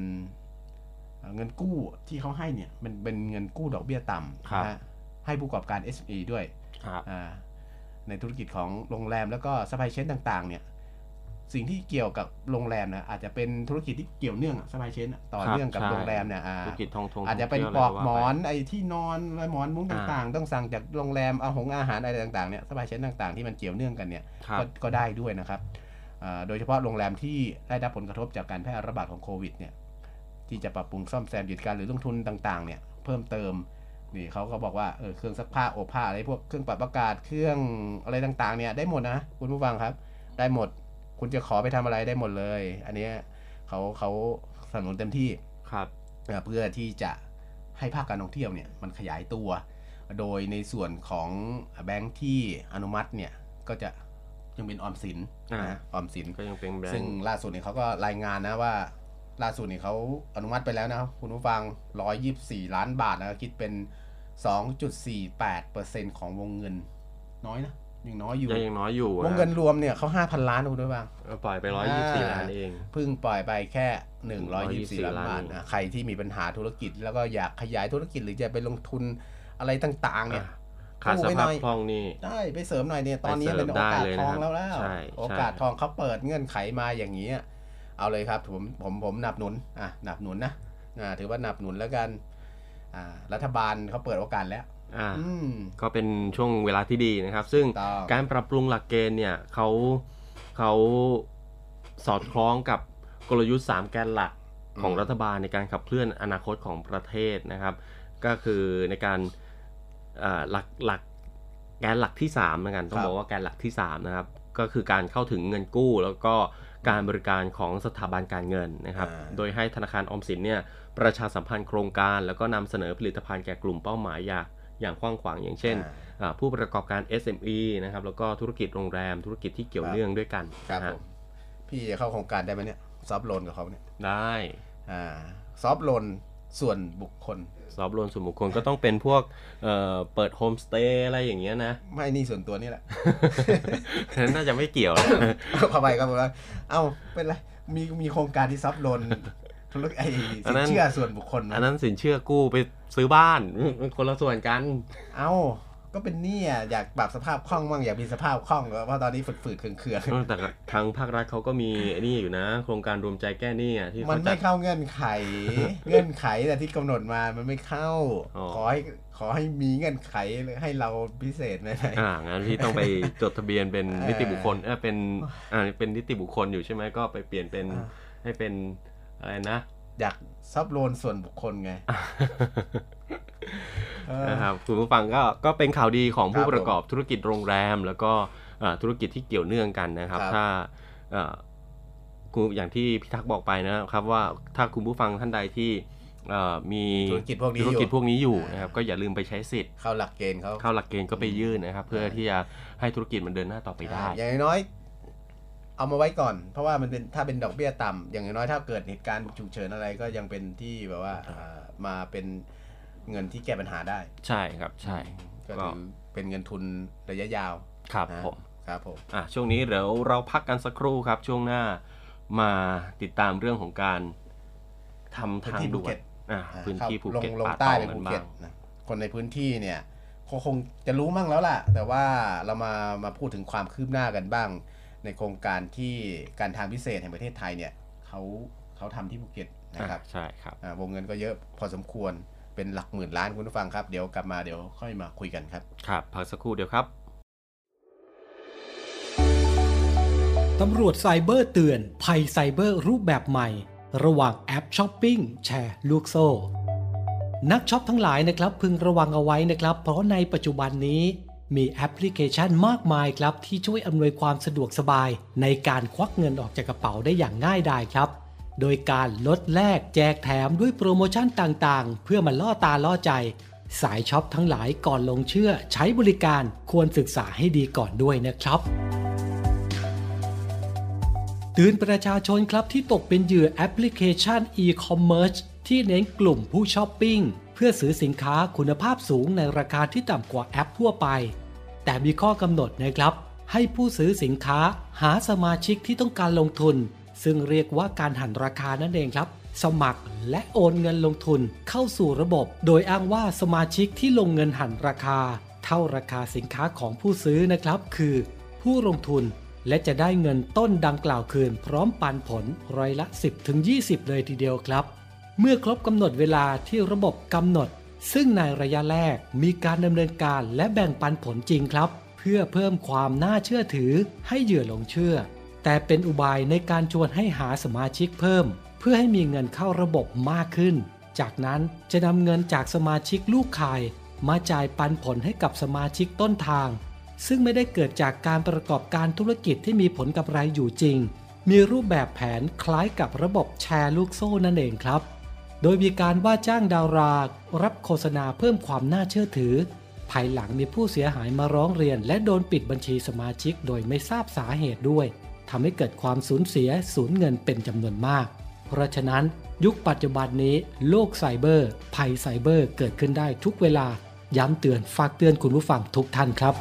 [SPEAKER 3] อ่าเงินกู้ที่เขาให้เนี่ยมันเป็นเงินกู้ดอกเบี้ยต่ำ
[SPEAKER 2] ครับ
[SPEAKER 3] นะฮะให้ผู้ประกอบการ SME ด้วย
[SPEAKER 2] ครับ
[SPEAKER 3] อ่าในธุรกิจของโรงแรมแล้วก็สปายเชนต่างๆ เนี่ยสิ่งที่เกี่ยวกับโรงแรมนะอาจจะเป็นธุรกิจที่เกี่ยวเนื่อง supply chain ต่อ
[SPEAKER 2] ครับ
[SPEAKER 3] เนื่องกับ
[SPEAKER 2] ใช่
[SPEAKER 3] โรงแรมเนี่ยอ่า
[SPEAKER 2] ธุรกิจทองทง
[SPEAKER 3] อาจจะเป็น
[SPEAKER 2] ท่ง
[SPEAKER 3] ป
[SPEAKER 2] ที่ยว
[SPEAKER 3] อกะ
[SPEAKER 2] ไร
[SPEAKER 3] หมอ
[SPEAKER 2] ว่าน
[SPEAKER 3] ไอ้ที่นอนหมอนมุ้ง
[SPEAKER 2] อ่า
[SPEAKER 3] ต่างๆ ต้องสั่งจากโรงแรมเอาหงอาหารอะไรต่างๆเนี่ย supply chain ต่างๆ ที่มันเกี่ยวเนื่องกันเนี่ย
[SPEAKER 2] ไปครับ
[SPEAKER 3] ก็ก็ได้ด้วยนะครับอ่า โดยเฉพาะโรงแรมที่ได้รับผลกระทบจากการแพร่ระบาดของโควิดเนี่ยที่จะปรับปรุงซ่อมแซมกิจการหรือลงทุนต่างๆเนี่ยเพิ่มเติมนี่เขาก็บอกว่าเออเครื่องซักผ้าอบผ้าอะไรพวกเครื่องปรับอากาศเครื่องอะไรต่างๆเนี่ยได้หมดนะคุณผู้ฟังครับ ได้หมดคุณจะขอไปทำอะไรได้หมดเลย อันเนี้ยเขาเขาสนับสนุนเต็มที่
[SPEAKER 2] ครับ
[SPEAKER 3] เอ่อเพื่อที่จะให้ภาคการท่องเที่ยวเนี่ยมันขยายตัว โดยในส่วนของแบงค์ที่อนุมัติเนี่ยก็จะ ยังเป็นออมสิน
[SPEAKER 2] อ่า
[SPEAKER 3] นะออมสิน
[SPEAKER 2] ก็ยังเป็นแบรน
[SPEAKER 3] ซึ่ง
[SPEAKER 2] ด์
[SPEAKER 3] ล่าสุดเนี่ยเขาก็รายงานนะว่า ล่าสุดเนี่ยเขาอนุมัติไปแล้วนะครับคุณผู้ฟัง 124 ล้านบาทนะครับคิดเป็น 2.48%ของวงเงิน น้อยนะยังน้อยอยู่
[SPEAKER 2] ยังยังน้อยอยู่
[SPEAKER 3] วงเงินรวมเนี่ยเขา5,000ล้านนะคุณผู้ฟัง
[SPEAKER 2] เออปล่อยไปร้อยยี่สิบสี่ล้านเอง
[SPEAKER 3] เพิ่งปล่อยไปแค่124ล้านบาท
[SPEAKER 2] ล้าน
[SPEAKER 3] นะใครที่มีปัญหาธุรกิจแล้วก็อยากขยายธุรกิจหรือจะไปลงทุนอะไรต่างๆเนี่ย
[SPEAKER 2] ขาดส
[SPEAKER 3] กู้ไว้ห
[SPEAKER 2] ภา
[SPEAKER 3] น่
[SPEAKER 2] พ
[SPEAKER 3] อย
[SPEAKER 2] คล่องนี่
[SPEAKER 3] ได้ไปเสริมหน่อยเนี่ยตอนนี้
[SPEAKER 2] ไปเสริ
[SPEAKER 3] เป็
[SPEAKER 2] ม
[SPEAKER 3] นโอกาส
[SPEAKER 2] ได้เลย
[SPEAKER 3] ท
[SPEAKER 2] นะ
[SPEAKER 3] องแล้วแล้ว
[SPEAKER 2] ใช่
[SPEAKER 3] โอกาส
[SPEAKER 2] ใช่
[SPEAKER 3] ทองเขาเปิดเงื่อนไขมาอย่างนี้เอาเลยครับผมผมผมหนับหนุนอะหนับหนุนนะอ่าถือว่าหนับหนุนแล้วกันอ่ารัฐบาลเขาเปิดโอกาสแล้ว
[SPEAKER 2] อ่า
[SPEAKER 3] อืม
[SPEAKER 2] ก็เป็นช่วงเวลาที่ดีนะครับ ซึ่ง
[SPEAKER 3] ถูกต้อง
[SPEAKER 2] การปรับปรุงหลักเกณฑ์เนี่ยเขาเขาสอดคล้องกับกลยุทธ์ 3 แกนหลักของรัฐบาลในการขับเคลื่อนอนาคตของประเทศนะครับ ก็คือในการเอ่อ หลักหลักแกนหลักที่3เหมือนกันต้องบอกว่าแกนหลักที่3นะครับก็คือการเข้าถึงเงินกู้ แล้วก็การบริการของสถาบันการเงินนะครับ
[SPEAKER 3] อ่า
[SPEAKER 2] โดยให้ธนาคารออมสินเนี่ยประชาสัมพันธ์โครงการ แล้วก็นำเสนอผลิตภัณฑ์แก่กลุ่มเป้าหมายอย่างอย่างกว้างขวางอย่างเช่น
[SPEAKER 3] อ่า
[SPEAKER 2] อ่าผู้ประกอบการ SME นะครับ แล้วก็ธุรกิจโรงแรมธุรกิจที่เกี่ยว
[SPEAKER 3] ครับ
[SPEAKER 2] เนื่องด้วยกัน
[SPEAKER 3] ครับ
[SPEAKER 2] นะฮะ
[SPEAKER 3] ผมพี่จะเข้าโครงการได้ไหมเนี่ย soft loan กับเขาเนี่ย
[SPEAKER 2] ได้
[SPEAKER 3] อ่า soft loan ส่วนบุคคล
[SPEAKER 2] soft loan ส่วนบุคคลก็ต้องเป็นพวกเอ่อเปิดโฮมสเตย์อะไรอย่างเงี้ยนะ
[SPEAKER 3] ไม่นี่ส่วนตัวนี่แหละ
[SPEAKER 2] นั้นน่าจะไม่เกี่ยวนะ
[SPEAKER 3] พอไปก็บอกว่าเอ้าเป็นไรมีมีโครงการที่ซับลนธุรกิจไอ้
[SPEAKER 2] อัน
[SPEAKER 3] สิ
[SPEAKER 2] นั้น
[SPEAKER 3] นเชื่อส่วนบุคคลไหม
[SPEAKER 2] อันนั้นสินเชื่อกู้ไปซื้อบ้านมันคนละส่วนกัน
[SPEAKER 3] เอ้า ก็เป็นหนี้อะอยากปรับสภาพคล่องบ้างอยากมีสภาพคล่องเพราะตอนนี้ฝืดๆเคือง
[SPEAKER 2] แต่ทางภาครัฐเขาก็มีไอ้นี่อยู่นะ โครงการรวมใจแก้หนี้อะที่
[SPEAKER 3] ๆ
[SPEAKER 2] เขา
[SPEAKER 3] มัน
[SPEAKER 2] จั
[SPEAKER 3] ไม่
[SPEAKER 2] ด
[SPEAKER 3] เข้าเงื่อนไข เงื่อนไขแต่ที่กำหนดมามันไม่เข้า
[SPEAKER 2] อ๋อ
[SPEAKER 3] ขอให้ขอให้มีเงื่อนไขให้เราพิเศษไหม
[SPEAKER 2] อ่างั้นพี่ต้องไปจดทะเบียนเป็น
[SPEAKER 3] เออ
[SPEAKER 2] นิติบุคคลเออเป็นอ่าเป็นนิติบุคคลอยู่ใช่ไหมก็ไปเปลี่ยนเป็น
[SPEAKER 3] อ่า
[SPEAKER 2] ให้เป็นอะไรนะ
[SPEAKER 3] อยากซับโลนส่วนบุคคลไงเออ
[SPEAKER 2] นะครับคุณผู้ฟังก็ก็เป็นข่าวดีของ
[SPEAKER 3] ครับ
[SPEAKER 2] ผู้ประกอบธุรกิจโรงแรม แล้วก็อ่าธุรกิจที่เกี่ยวเนื่องกันนะครับ
[SPEAKER 3] ครับ
[SPEAKER 2] ถ้าอ่าคุณอย่างที่พี่ทักษ์บอกไปนะครับว่าถ้าคุณผู้ฟังท่านใดที่อ่ามี
[SPEAKER 3] ธุรกิจพวกนี้อยู่
[SPEAKER 2] ธุรกิจพวกนี้อยู่
[SPEAKER 3] อ่าน
[SPEAKER 2] นะครับก็อย่าลืมไปใช้สิทธิ์
[SPEAKER 3] เข้าหลักเกณฑ์เขา
[SPEAKER 2] เข้าหลักเกณฑ์ก็ไปยื่นนะครับ เพื่อที่จะให้ธุรกิจมันเดินหน้าต่อไปได้
[SPEAKER 3] อย่างน้อยๆเอามาไว้ก่อน เพราะว่ามันเป็นถ้าเป็นดอกเบี้ยต่ำอย่างน้อยถ้าเกิดเหตุการณ์ฉุกเฉินอะไรก็ยังเป็นที่แบบว่าอ่ามาเป็น เงินที่แก้ปัญหาได้
[SPEAKER 2] ใช่ครับใช่
[SPEAKER 3] ก็
[SPEAKER 2] ก็
[SPEAKER 3] ถือเป็นเงินทุนระยะยาว
[SPEAKER 2] ครับ
[SPEAKER 3] นะ
[SPEAKER 2] ผม
[SPEAKER 3] ครับผม
[SPEAKER 2] อะช่วงนี้เดี๋ยวเราพักกันสักครู่ครับ ช่วงหน้ามาติดตามเรื่องของการทำ
[SPEAKER 3] พื้น
[SPEAKER 2] ทาง
[SPEAKER 3] ที่ภู
[SPEAKER 2] ด่ว
[SPEAKER 3] เก็
[SPEAKER 2] น
[SPEAKER 3] ต
[SPEAKER 2] อะ
[SPEAKER 3] อ่า
[SPEAKER 2] พื้นที่
[SPEAKER 3] เข้า
[SPEAKER 2] ภูเก็ต
[SPEAKER 3] ลงลง
[SPEAKER 2] ป่า
[SPEAKER 3] ใต้
[SPEAKER 2] ต
[SPEAKER 3] ไป
[SPEAKER 2] องกัน
[SPEAKER 3] ภู
[SPEAKER 2] บ้า
[SPEAKER 3] เก็ต
[SPEAKER 2] ง
[SPEAKER 3] นะคนในพื้นที่เนี่ยก็คงจะรู้มั่งแล้วล่ะ แต่ว่าเรามามาพูดถึงความคืบหน้ากันบ้าง ในโครงการที่การทางพิเศษแห่งประเทศไทยเนี่ยเขาเขาทำที่ภูเก็ตนะครับ
[SPEAKER 2] อะใช่ครับ
[SPEAKER 3] อ่าวงเงินก็เยอะพอสมควร เป็นหลักหมื่นล้านคุณผู้ฟังครับ เดี๋ยวกลับมาเดี๋ยวค่อยมาคุยกันครับ
[SPEAKER 2] ครับพักสักครู่เดียวครับ
[SPEAKER 5] ตำรวจไซเบอร์เตือน ภัยไซเบอร์รูปแบบใหม่ ระหว่างแอปช้อปปิ้งแชร์ลูกโซ่ นักช็อปทั้งหลายนะครับ พึงระวังเอาไว้นะครับ เพราะในปัจจุบันนี้มีแอปพลิเคชันมากมายครับ ที่ช่วยอำนวยความสะดวกสบาย ในการควักเงินออกจากกระเป๋าได้อย่างง่ายดายครับ โดยการลดแลกแจกแถมด้วยโปรโมชั่นต่างๆ เพื่อมาล่อตาล่อใจ สายช็อปทั้งหลายก่อนหลงเชื่อใช้บริการควรศึกษาให้ดีก่อนด้วยนะครับเตือนประชาชนครับที่ตกเป็นเหยื่อแอปพลิเคชัน e-commerce ที่เน้นกลุ่มผู้ช้อปปิ้ง เพื่อซื้อสินค้าคุณภาพสูงในราคาที่ต่ำกว่าแอปทั่วไป แต่มีข้อกำหนดนะครับ ให้ผู้ซื้อสินค้าหาสมาชิกที่ต้องการลงทุน ซึ่งเรียกว่าการหันราคานั่นเองครับ สมัครและโอนเงินลงทุนเข้าสู่ระบบ โดยอ้างว่าสมาชิกที่ลงเงินหันราคา เท่าราคาสินค้าของผู้ซื้อนะครับ คือ ผู้ลงทุนและจะได้เงินต้นดังกล่าวคืน พร้อมปันผลร้อยละ 10-20 เลยทีเดียวครับ เมื่อครบกำหนดเวลาที่ระบบกำหนด ซึ่งในระยะแรกมีการดำเนินการและแบ่งปันผลจริงครับ เพื่อเพิ่มความน่าเชื่อถือให้เหยื่อหลงเชื่อ แต่เป็นอุบายในการชวนให้หาสมาชิกเพิ่ม เพื่อให้มีเงินเข้าระบบมากขึ้น จากนั้นจะนำเงินจากสมาชิกลูกขาย มาจ่ายปันผลให้กับสมาชิกต้นทาง ซึ่งไม่ได้เกิดจากการประกอบการธุรกิจที่มีผลกำไรอยู่จริง มีรูปแบบแผนคล้ายกับระบบแชร์ลูกโซ่นั่นเองครับ โดยมีการว่าจ้างดารา รับโฆษณาเพิ่มความน่าเชื่อถือ ภายหลังมีผู้เสียหายมาร้องเรียน และโดนปิดบัญชีสมาชิกโดยไม่ทราบสาเหตุด้วย ทำให้เกิดความสูญเสียสูญเงินเป็นจำนวนมาก เพราะฉะนั้นยุคปัจจุบันนี้โลกไซเบอร์ ภัยไซเบอร์เกิดขึ้นได้ทุกเวลา ย้ำเตือนฝากเตือนคุณผู้ฟังทุกท่านครับ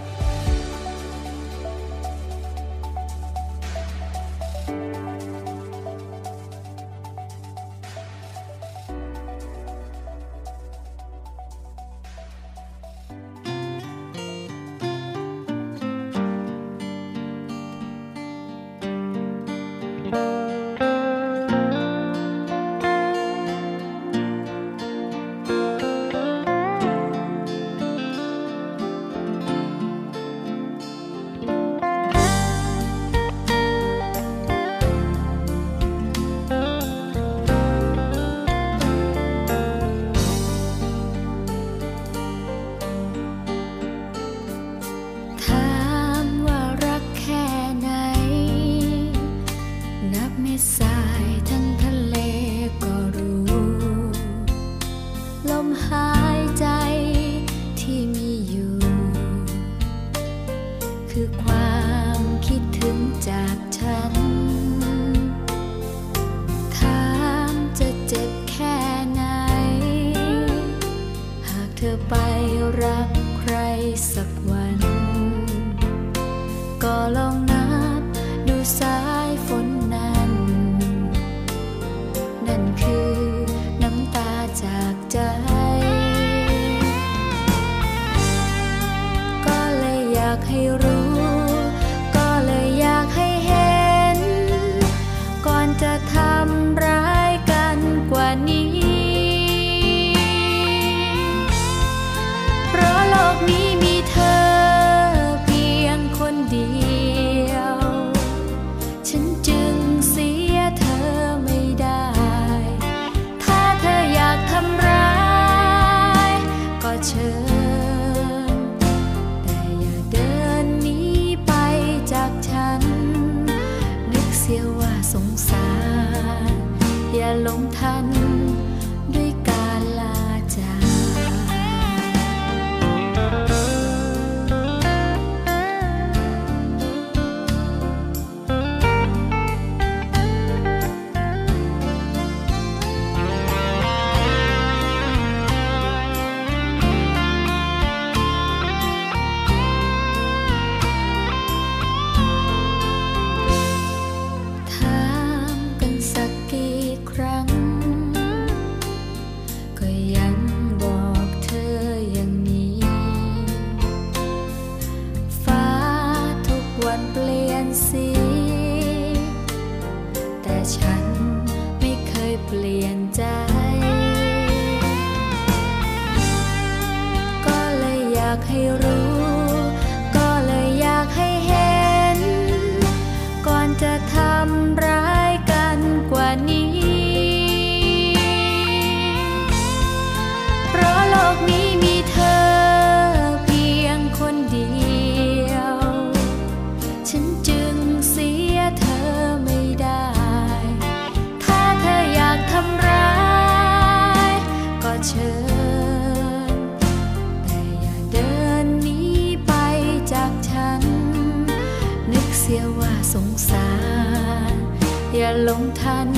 [SPEAKER 4] หลงทัน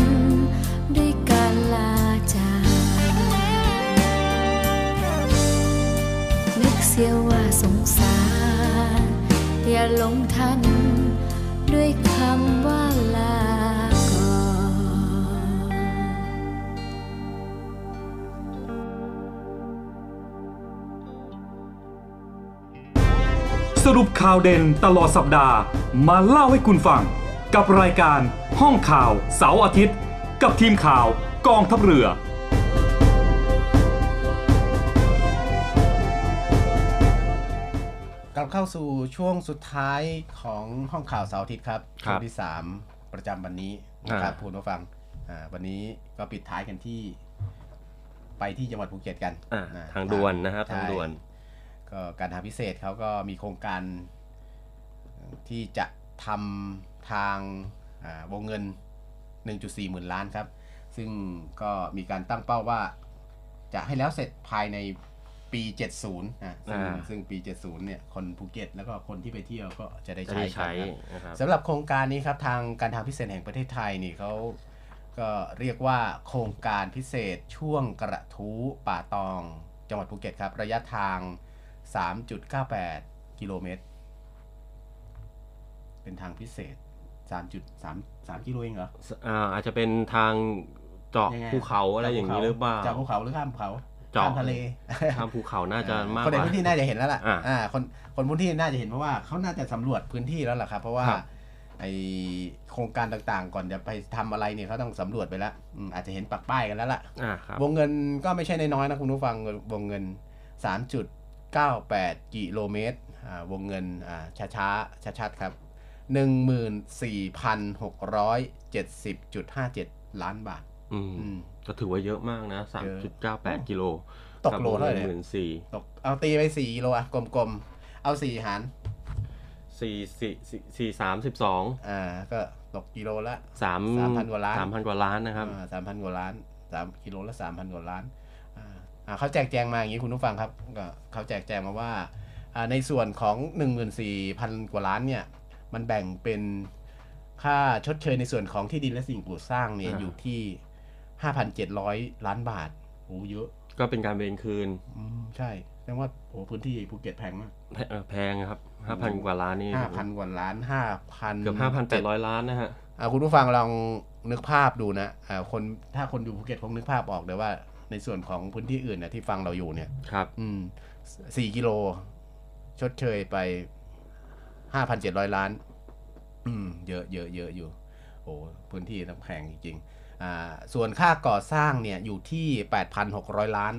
[SPEAKER 4] ด้วยการลาจากนึกเสียว่าสงสาร อย่าหลงทันด้วยคำว่าลาก่อน
[SPEAKER 1] สรุปข่าวเด่นตลอดสัปดาห์มาเล่าให้คุณฟัง กับรายการห้องข่าวเสาร์อาทิตย์ กับทีมข่าวกองทัพเรือ
[SPEAKER 3] กลับเข้าสู่ช่วงสุดท้ายของห้องข่าวเสาร์อาทิตย์ครับ
[SPEAKER 2] ครั
[SPEAKER 3] ช่ว
[SPEAKER 2] บ
[SPEAKER 3] งที่ 3 ประจำวันนี้นะครับ
[SPEAKER 2] อ่า
[SPEAKER 3] คุณผู้ฟังอ่าวันนี้ก็ปิดท้ายกันที่ ไปที่จังหวัดภูเก็ตกัน
[SPEAKER 2] อะ
[SPEAKER 3] นะ
[SPEAKER 2] ทางด่วนนะครับ
[SPEAKER 3] ใช่
[SPEAKER 2] ทางด่วน
[SPEAKER 3] ก็การทางพิเศษเขาก็มีโครงการที่จะทำ ทางอ่าวงเงิน 1.4 หมื่นล้านครับ ซึ่งก็มีการตั้งเป้าว่าจะให้แล้วเสร็จภายในปี 70นะซึ่ง
[SPEAKER 2] อ่า
[SPEAKER 3] ซึ่งปี 70 เนี่ย คนภูเก็ต แล้วก็คนที่ไปเที่ยวก็จะได้
[SPEAKER 2] จะ
[SPEAKER 3] ใช้
[SPEAKER 2] ได้ใช้
[SPEAKER 3] กันครับ
[SPEAKER 2] นะครับ
[SPEAKER 3] สำหรับโครงการนี้ครับ ทางการทางพิเศษแห่งประเทศไทยนี่เขาก็เรียกว่าโครงการพิเศษช่วงกระทู้ป่าตอง จังหวัดภูเก็ตครับ ระยะทาง 3.98 กิโลเมตร เป็นทางพิเศษ 3.3 3กิโลเองเหรอ
[SPEAKER 2] อ่าอาจจะเป็นทางเจาะ
[SPEAKER 3] ยังไง
[SPEAKER 2] ภูเขาอะไรอย่างนี้หรือเปล่า
[SPEAKER 3] เจาะภูเขาหรือข้ามภูเขา
[SPEAKER 2] เจาะ
[SPEAKER 3] ข้ามทะเล
[SPEAKER 2] ทางภูเขาน่าจะมาก
[SPEAKER 3] คน
[SPEAKER 2] ก
[SPEAKER 3] ใน
[SPEAKER 2] ว่า
[SPEAKER 3] พื้นที่น่าจะเห็นแล้วล่ะ
[SPEAKER 2] อ่า
[SPEAKER 3] อ่าคนคนพื้นที่น่าจะเห็นเพราะว่าเขาน่าจะสำรวจพื้นที่แล้วล่ะครับ เพราะว่า
[SPEAKER 2] ครับ
[SPEAKER 3] ไอโครงการต่างๆ ก่อนจะไปทำอะไรเนี่ยเขาต้องสำรวจไปแล้วอืมอาจจะเห็นปักป้ายกันแล้วล่ะ
[SPEAKER 2] อ่าครับ
[SPEAKER 3] วงเงินก็ไม่ใช่น้อยๆนะคุณผู้ฟังวงเงิน 3.98 กิโลเมตรอ่าวงเงินอ่าช้าๆชัดๆครับ 14,670.57 ล้านบาท
[SPEAKER 2] อืม
[SPEAKER 3] อืม
[SPEAKER 2] ก็ถือว่าเยอะมากนะ
[SPEAKER 3] เยอะ
[SPEAKER 2] 3.98 กิโล
[SPEAKER 3] ตกโลเท่าไหร่
[SPEAKER 2] ห
[SPEAKER 3] เนี่ย
[SPEAKER 2] มื่นสี่
[SPEAKER 3] ตก เอาตีไปสี่กิโลอะกลมๆ เอาสี่หาร
[SPEAKER 2] สี่สี่สี่สี่สามสิบสอง
[SPEAKER 3] อ่า ก็ตกกิโลละ
[SPEAKER 2] สาม
[SPEAKER 3] 3,000กว่าล้าน
[SPEAKER 2] สามพันกว่าล้านนะครับ
[SPEAKER 3] สามพันกว่าล้านสามกิโลละสามพันกว่าล้านอ่าอ่าเขาแจกแจงมาอย่างนี้คุณผู้ฟังครับ ก็เขาแจกแจงมาว่าอ่าในส่วนของ 14,000 กว่าล้านเนี่ย มันแบ่งเป็นค่าชดเชยในส่วนของที่ดินและสิ่งปลูกสร้างเนี่ย
[SPEAKER 2] อ่า
[SPEAKER 3] อยู่ที่ 5,700 ล้านบาทโอ้เยอะ
[SPEAKER 2] ก็เป็นการเวรคืน
[SPEAKER 3] อืมใช่แสดงว่าโอ้พื้นที่ภูเก็ตแพงมาก
[SPEAKER 2] แพเอ่อแพงครับห้าพันกว่าล้านนี่
[SPEAKER 3] ห้าพันกว่าล้านห้าพัน
[SPEAKER 2] เกือบห้าพันแปดร้อยล้านนะฮะ
[SPEAKER 3] อ่าคุณผู้ฟังลองนึกภาพดูนะอ่าคนถ้าคนอยู่ภูเก็ตคงนึกภาพออกเลยว่า ในส่วนของพื้นที่อื่นนะที่ฟังเราอยู่เนี่ย
[SPEAKER 2] ครับ
[SPEAKER 3] อืมสี่กิโล ชดเชยไป ห้าพันเจ็ดร้อยล้าน อืม เยอะเยอะเยอะอยู่ โอ้พื้นที่นั้นแพงจริงๆอ่าส่วนค่าก่อสร้างเนี่ยอยู่ที่แปดพันหกร้อยล้าน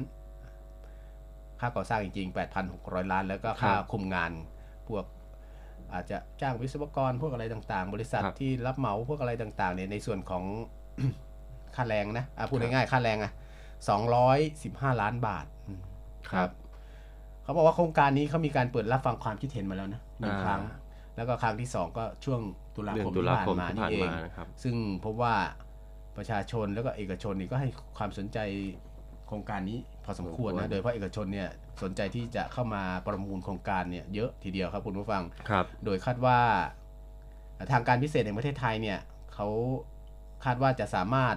[SPEAKER 3] ค่าก่อสร้างจริงๆแปดพันหกร้อยล้าน แล้วก็ค่า
[SPEAKER 2] ครับ
[SPEAKER 3] คุมงานพวกอาจจะจ้างวิศวกรพวกอะไรต่างๆ บริษัท
[SPEAKER 2] ครับ
[SPEAKER 3] ที่รับเหมาพวกอะไรต่างๆเนี่ยในส่วนของค่าแรงนะอะพูดง่ายๆค่าแรงอะสองร้อยสิบห้าล้านบาทอืม
[SPEAKER 2] ครับ
[SPEAKER 3] เขาบอกว่าโครงการนี้เขามีการเปิดรับฟังความคิดเห็นมาแล้วนะหนึ่ง
[SPEAKER 2] อ่า
[SPEAKER 3] ครั้ง แล้วก็ครั้งที่สองก็ช่วงตุลา
[SPEAKER 2] เดือน
[SPEAKER 3] คม
[SPEAKER 2] ตุ
[SPEAKER 3] ที่
[SPEAKER 2] ลา
[SPEAKER 3] ผ่าน
[SPEAKER 2] คม
[SPEAKER 3] มา
[SPEAKER 2] ที่
[SPEAKER 3] นี่
[SPEAKER 2] ผ่าน
[SPEAKER 3] เอง
[SPEAKER 2] มานะครับ
[SPEAKER 3] ซึ่งพบว่าประชาชนแล้วก็เอกชนนี่ก็ให้ความสนใจโครงการนี้พอสมควร
[SPEAKER 2] สมคว
[SPEAKER 3] นะ
[SPEAKER 2] ร
[SPEAKER 3] โดยเฉพาะเอกชนเนี่ยสนใจที่จะเข้ามาประมูลโครงการเนี่ยเยอะทีเดียวครับคุณผู้ฟัง
[SPEAKER 2] ครับ
[SPEAKER 3] โดยคาดว่า ทางการพิเศษแห่งประเทศไทยเนี่ยเขาคาดว่าจะสามารถ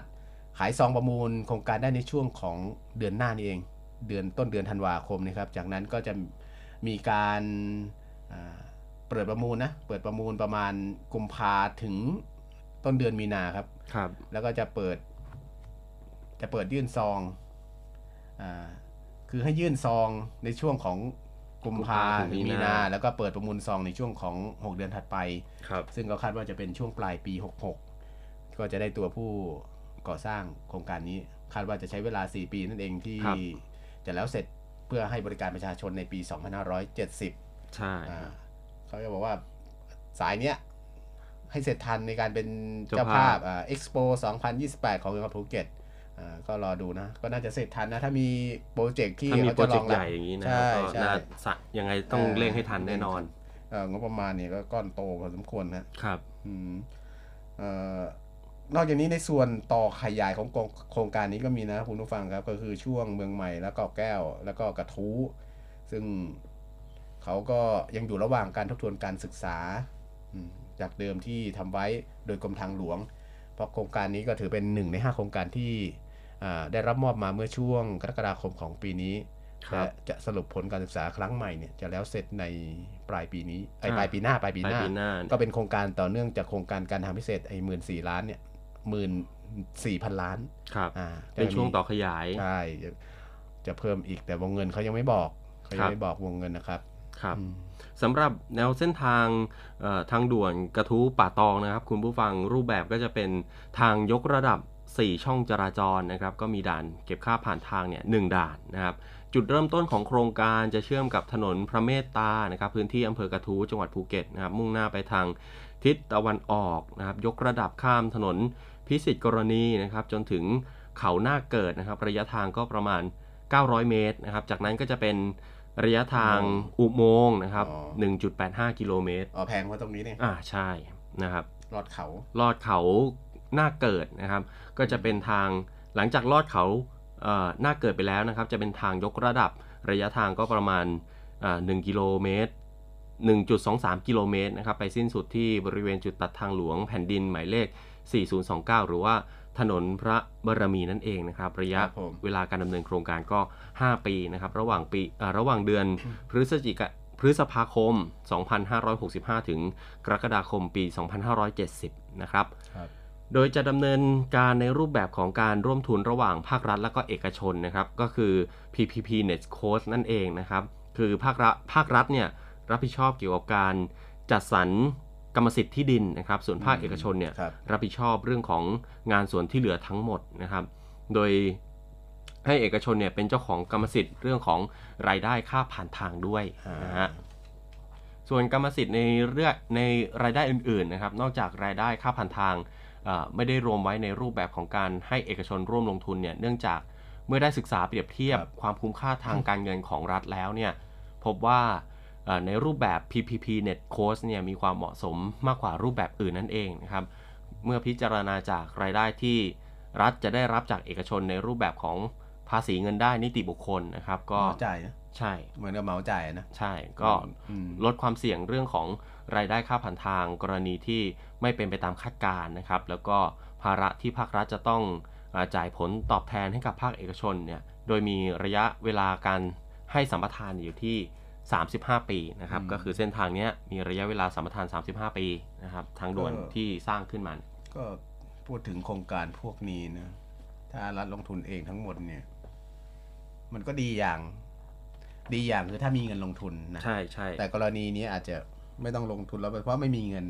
[SPEAKER 3] ขายซองประมูลโครงการได้ในช่วงของเดือนหน้านี่เอง เดือนต้นเดือนธันวาคมนะครับ จากนั้นก็จะมีการอ่า เปิดประมูลนะ เปิดประมูลประมาณกุมภาถึงต้นเดือนมีนาครับ
[SPEAKER 2] ครับ
[SPEAKER 3] แล้วก็จะเปิด จะเปิดยื่นซองอาคือให้ยื่นซองในช่วงของกุมภา
[SPEAKER 2] กุมภาถึง
[SPEAKER 3] ถึง
[SPEAKER 2] มี
[SPEAKER 3] มี
[SPEAKER 2] นา
[SPEAKER 3] นา แล้วก็เปิดประมูลซองในช่วงของ 6 เดือนถัดไป
[SPEAKER 2] ครับ
[SPEAKER 3] ซึ่งก็คาดว่าจะเป็นช่วงปลายปี 66 ก็จะได้ตัวผู้ก่อสร้างโครงการนี้ คาดว่าจะใช้เวลา 4 ปีนั่นเองที่
[SPEAKER 2] ครับ
[SPEAKER 3] จะแล้วเสร็จเพื่อให้บริการประชาชนในปี 2570
[SPEAKER 2] ใช่
[SPEAKER 3] อ่า เขาจะบอกว่าสายเนี้ยให้เสร็จทันในการเป็น
[SPEAKER 2] เจ้า
[SPEAKER 3] เจ้า
[SPEAKER 2] ภา
[SPEAKER 3] ภา
[SPEAKER 2] พ
[SPEAKER 3] พอ่าเอ็กซ์โป2028 ของจังหวัดภูเก็ตอ่าก็รอดูนะ ก็น่าจะเสร็จทันนะ ถ้ามีโปรเจกต์ที่
[SPEAKER 2] ถ้ามี
[SPEAKER 3] เขา
[SPEAKER 2] โปร
[SPEAKER 3] จะ
[SPEAKER 2] เจ
[SPEAKER 3] ร
[SPEAKER 2] ก
[SPEAKER 3] อง
[SPEAKER 2] ต์
[SPEAKER 3] รั
[SPEAKER 2] ให
[SPEAKER 3] บ
[SPEAKER 2] ญ่อย่างนี้นะ
[SPEAKER 3] ใช่
[SPEAKER 2] ก็
[SPEAKER 3] ใช่
[SPEAKER 2] น่าสะยังไงต้องเร่งให้ทันแน่นอน
[SPEAKER 3] เอ่องบประมาณเนี่ยก็ก้อนโตพอสมควรนะ
[SPEAKER 2] ครับ
[SPEAKER 3] อืมเอ่อนอกจากนี้ในส่วนต่อขยายของโครงโครงการนี้ก็มีนะคุณผู้ฟังครับ ก็คือช่วงเมืองใหม่แล้วก็แก้วแล้วก็กระทู้ซึ่ง เขาก็ยังอยู่ระหว่างการทบทวนการศึกษาอืมจากเดิมที่ทำไว้โดยกรมทางหลวง เพราะโครงการนี้ก็ถือเป็นหนึ่งในห้าโครงการที่อ่าได้รับมอบมาเมื่อช่วงกรกฎาคมของปีนี้
[SPEAKER 2] ครับ
[SPEAKER 3] และจะสรุปผลการศึกษาครั้งใหม่เนี่ยจะแล้วเสร็จในปลายปีนี้ไอ้ย
[SPEAKER 2] อ่า
[SPEAKER 3] ปลายปีหน้าปลายปี
[SPEAKER 2] ปลาย
[SPEAKER 3] หน้า
[SPEAKER 2] ปีหน้า
[SPEAKER 3] ก็เป็นโครงการต่อเนื่องจากโครงการการทางพิเศษไอ้หมื่นสี่ล้านเนี่ยหมื่นสี่พันล้าน
[SPEAKER 2] ครับ
[SPEAKER 3] อ่า
[SPEAKER 2] เป็นช่วงต่อขยาย
[SPEAKER 3] ใช่จะจะเพิ่มอีกแต่วงเงินเขายังไม่บอกเขายั
[SPEAKER 2] ครั
[SPEAKER 3] ง
[SPEAKER 2] บ
[SPEAKER 3] ไม่บอกวงเงินนะครับ
[SPEAKER 2] ครับ
[SPEAKER 3] อืม
[SPEAKER 2] สำหรับแนวเส้นทางเอ่อทางด่วนกระทู้ป่าตองนะครับ คุณผู้ฟังรูปแบบก็จะเป็นทางยกระดับ 4 ช่องจราจรนะครับ ก็มีด่านเก็บค่าผ่านทางเนี่ยหนึ่งด่านนะครับ จุดเริ่มต้นของโครงการจะเชื่อมกับถนนพระเมตตานะครับพื้นที่อำเภอกระทู้จังหวัดภูเก็ตนะครับ มุ่งหน้าไปทางทิศตะวันออกนะครับ ยกระดับข้ามถนนพิสิทธิ์กรณีนะครับ จนถึงเขาหน้าเกิดนะครับ ระยะทางก็ประมาณ 900 เมตรนะครับ จากนั้นก็จะเป็น ระยะทางอุโมงค์นะครับ
[SPEAKER 3] อ๋อ
[SPEAKER 2] 1.85 กิโลเมตร
[SPEAKER 3] อ๋อแพงเพราะตรงนี้เนี่ย
[SPEAKER 2] อ่าใช่นะครับ
[SPEAKER 3] ลอดเขา
[SPEAKER 2] ลอดเขาหน้าเกิดนะครับ ก็จะเป็นทางหลังจากลอดเขาเอ่อหน้าเกิดไปแล้วนะครับ จะเป็นทางยกระดับระยะทางก็ประมาณอ่า1กิโลเมตร 1.23 กิโลเมตรนะครับ ไปสิ้นสุดที่บริเวณจุดตัดทางหลวงแผ่นดินหมายเลข 4029 หรือว่า ถนนพระบารมีนั่นเองนะครับ ระยะ
[SPEAKER 3] ครับผม
[SPEAKER 2] เวลาการดำเนินโครงการก็ 5 ปีนะครับ ระหว่างปีอ่าระหว่างเดือนพฤศจิกาพฤษภาคม 2565 ถึงกรกฎาคมปี 2570 นะครับ
[SPEAKER 3] ครับ
[SPEAKER 2] โดยจะดำเนินการในรูปแบบของการร่วมทุนระหว่างภาครัฐและก็เอกชนนะครับ ก็คือ PPP Net Cost นั่นเองนะครับ คือภาครัฐภาครัฐเนี่ยรับผิดชอบเกี่ยวกับการจัดสรร กรรมสิทธิ์ที่ดินนะครับ ส่วนภาคเอกชนเนี่ย
[SPEAKER 3] ครับ
[SPEAKER 2] รับผิดชอบเรื่องของงานส่วนที่เหลือทั้งหมดนะครับ โดยให้เอกชนเนี่ยเป็นเจ้าของกรรมสิทธิ์เรื่องของรายได้ค่าผ่านทางด้วยนะฮะส่วนกรรมสิทธิ์ในเรื่องในรายได้อื่นๆนะครับ นอกจากรายได้ค่าผ่านทางเอ่อไม่ได้รวมไว้ในรูปแบบของการให้เอกชนร่วมลงทุนเนี่ยเนื่องจากเมื่อได้ศึกษาเปรียบเทียบ
[SPEAKER 3] ครับ
[SPEAKER 2] ความคุ้มค่าทางการเงินของรัฐแล้วเนี่ยพบว่าเอ่อ ในรูปแบบ PPP Net Cost เนี่ยมีความเหมาะสมมากกว่ารูปแบบอื่นนั่นเองนะครับ เมื่อพิจารณาจากรายได้ที่รัฐจะได้รับจากเอกชนในรูปแบบของภาษีเงินได้นิติบุคคลนะครับ ก็
[SPEAKER 3] เหมาจ่ายนะ
[SPEAKER 2] ใช่
[SPEAKER 3] เหมือนกับเหมาจ่ายนะ
[SPEAKER 2] ใช่ก็
[SPEAKER 3] อืม
[SPEAKER 2] ลดความเสี่ยงเรื่องของรายได้ค่าผ่านทางกรณีที่ไม่เป็นไปตามคาดการณ์นะครับ แล้วก็ภาระที่ภาครัฐจะต้องอาจ่ายผลตอบแทนให้กับภาคเอกชนเนี่ยโดยมีระยะเวลาการให้สัมปทานอยู่ที่ 35 ปีนะครับ
[SPEAKER 3] อืม
[SPEAKER 2] ก็คือเส้นทางเนี้ยมีระยะเวลาสัมปทาน 35 ปีนะครับ ทางด่วน
[SPEAKER 3] ก็
[SPEAKER 2] ที่สร้างขึ้นมา
[SPEAKER 3] ก็พูดถึงโครงการพวกนี้นะ ถ้ารัฐลงทุนเองทั้งหมดเนี่ย มันก็ดีอย่าง ดีอย่างคือถ้ามีเงินลงทุนนะ
[SPEAKER 2] ใช่ใช่
[SPEAKER 3] แต่กรณีนี้อาจจะไม่ต้องลงทุนแล้วเพราะไม่มีเงิน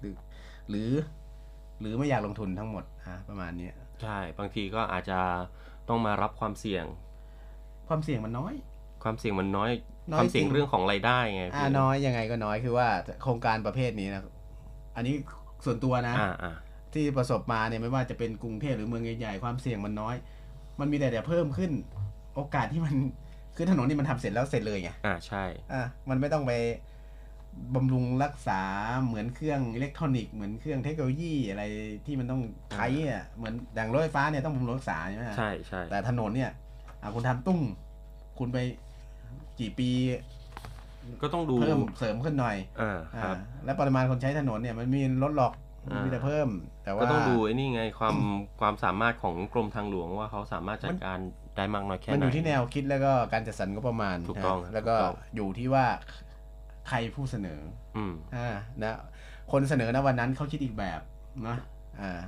[SPEAKER 3] หรือ หรือหรือไม่อยากลงทุนทั้งหมดฮะประมาณเนี้ย
[SPEAKER 2] ใช่ บางทีก็อาจจะต้องมารับความเสี่ยง
[SPEAKER 3] ความเสี่ยงมันน้อย
[SPEAKER 2] ความเสี่ยงมันน้อย
[SPEAKER 3] น้อย
[SPEAKER 2] ความเสี่ยง
[SPEAKER 3] จริง
[SPEAKER 2] เรื่องของรายได้ไง
[SPEAKER 3] อ่า
[SPEAKER 2] พี่
[SPEAKER 3] น้อยยังไงก็น้อยคือว่าโครงการประเภทนี้นะอันนี้ส่วนตัวนะ
[SPEAKER 2] อ่าอ่า
[SPEAKER 3] ที่ประสบมาเนี่ยไม่ว่าจะเป็นกรุงเทพหรือเมืองใหญ่ๆความเสี่ยงมันน้อย มันมีแต่แต่เพิ่มขึ้น โอกาสที่มันคือถนนนี่มันทำเสร็จแล้วเสร็จเลยไง
[SPEAKER 2] อ่าใช่
[SPEAKER 3] อะมันไม่ต้องไปบำรุงรักษาเหมือนเครื่องอิเล็กทรอนิกส์เหมือนเครื่องเทคโนโลยีอะไรที่มันต้องใช้อะเหมือนดังรถไฟฟ้าเนี่ยต้องบำรุงรักษาใช่ไหมฮะ
[SPEAKER 2] ใช่ใช่
[SPEAKER 3] แต่ถนนเนี่ยอะคุณทำตุ้งคุณไป กี่ปี
[SPEAKER 2] ก็ต้องดู
[SPEAKER 3] เพิ่มเสริมขึ้นหน่อย
[SPEAKER 2] อ่า
[SPEAKER 3] อ่า
[SPEAKER 2] ครับ
[SPEAKER 3] และปริมาณคนใช้ถนนเนี่ยมันมีลดหรอกมัน
[SPEAKER 2] อ่ามี
[SPEAKER 3] มีแต่เพิ่ม แต่ว่า
[SPEAKER 2] ก็ต้องดูไอ้นี่ไงความความสามารถของกรมทางหลวงว่าเขาสามารถจัดการได้มากน้อยแค่ไหน
[SPEAKER 3] มันอยู่ที่แนวคิดแล้วก็การจัดสรรงบประมาณ
[SPEAKER 2] ถูกต้อง
[SPEAKER 3] นะแล้วก็
[SPEAKER 2] ถูกต้อง
[SPEAKER 3] อยู่ที่ว่าใครผู้เสนอ
[SPEAKER 2] อืม
[SPEAKER 3] อ่านะคนเสนอนะวันนั้นเขาคิดอีกแบบนะอ่า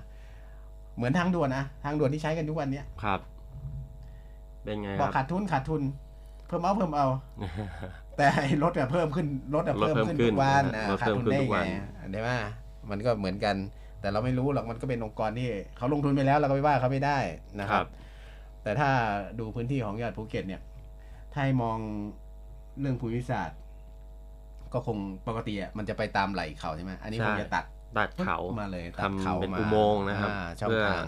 [SPEAKER 3] เหมือนทางด่วนนะทางด่วนที่ใช้กันทุกวันเนี้ย
[SPEAKER 2] ครับ เป็นไง
[SPEAKER 3] บ
[SPEAKER 2] ค
[SPEAKER 3] อก
[SPEAKER 2] รับ
[SPEAKER 3] ขาดทุนขาดทุน เพิ่มเอาเพิ่มเอา แต่ไอ้รถอะเพิ่มขึ้นรถอะ
[SPEAKER 2] รถ
[SPEAKER 3] เพิ่ม
[SPEAKER 2] เพิ่ม
[SPEAKER 3] ขึ้น
[SPEAKER 2] ขึ้
[SPEAKER 3] ทุ
[SPEAKER 2] น
[SPEAKER 3] กวัน
[SPEAKER 2] นะ
[SPEAKER 3] อ่า
[SPEAKER 2] ฮะรถ
[SPEAKER 3] ขาดทุนได้
[SPEAKER 2] เพิ่มขึ้นทุกวั
[SPEAKER 3] ไง
[SPEAKER 2] น
[SPEAKER 3] ใช่ไหมมันก็เหมือนกัน แต่เราไม่รู้หรอกมันก็เป็นองค์กรที่เขาลงทุนไปแล้วเราก็ไปว่าเขาไม่ได้นะค
[SPEAKER 2] ครั
[SPEAKER 3] รับ
[SPEAKER 2] บ
[SPEAKER 3] แต่ถ้าดูพื้นที่ของจังหวัดภูเก็ตเนี่ย ถ้าให้มองเรื่องภูมิศาสตร์ ก็คงปกติอะมันจะไปตามไหล่เขาใช่ไหมอันนี้คงจะตัด
[SPEAKER 2] ตัดเขา
[SPEAKER 3] มาเลยตัด
[SPEAKER 2] ทำ
[SPEAKER 3] เขา
[SPEAKER 2] เป็น
[SPEAKER 3] มา
[SPEAKER 2] อุโมงค์นะครับ
[SPEAKER 3] อ่าช่อง
[SPEAKER 2] เพื่อ
[SPEAKER 3] ทาง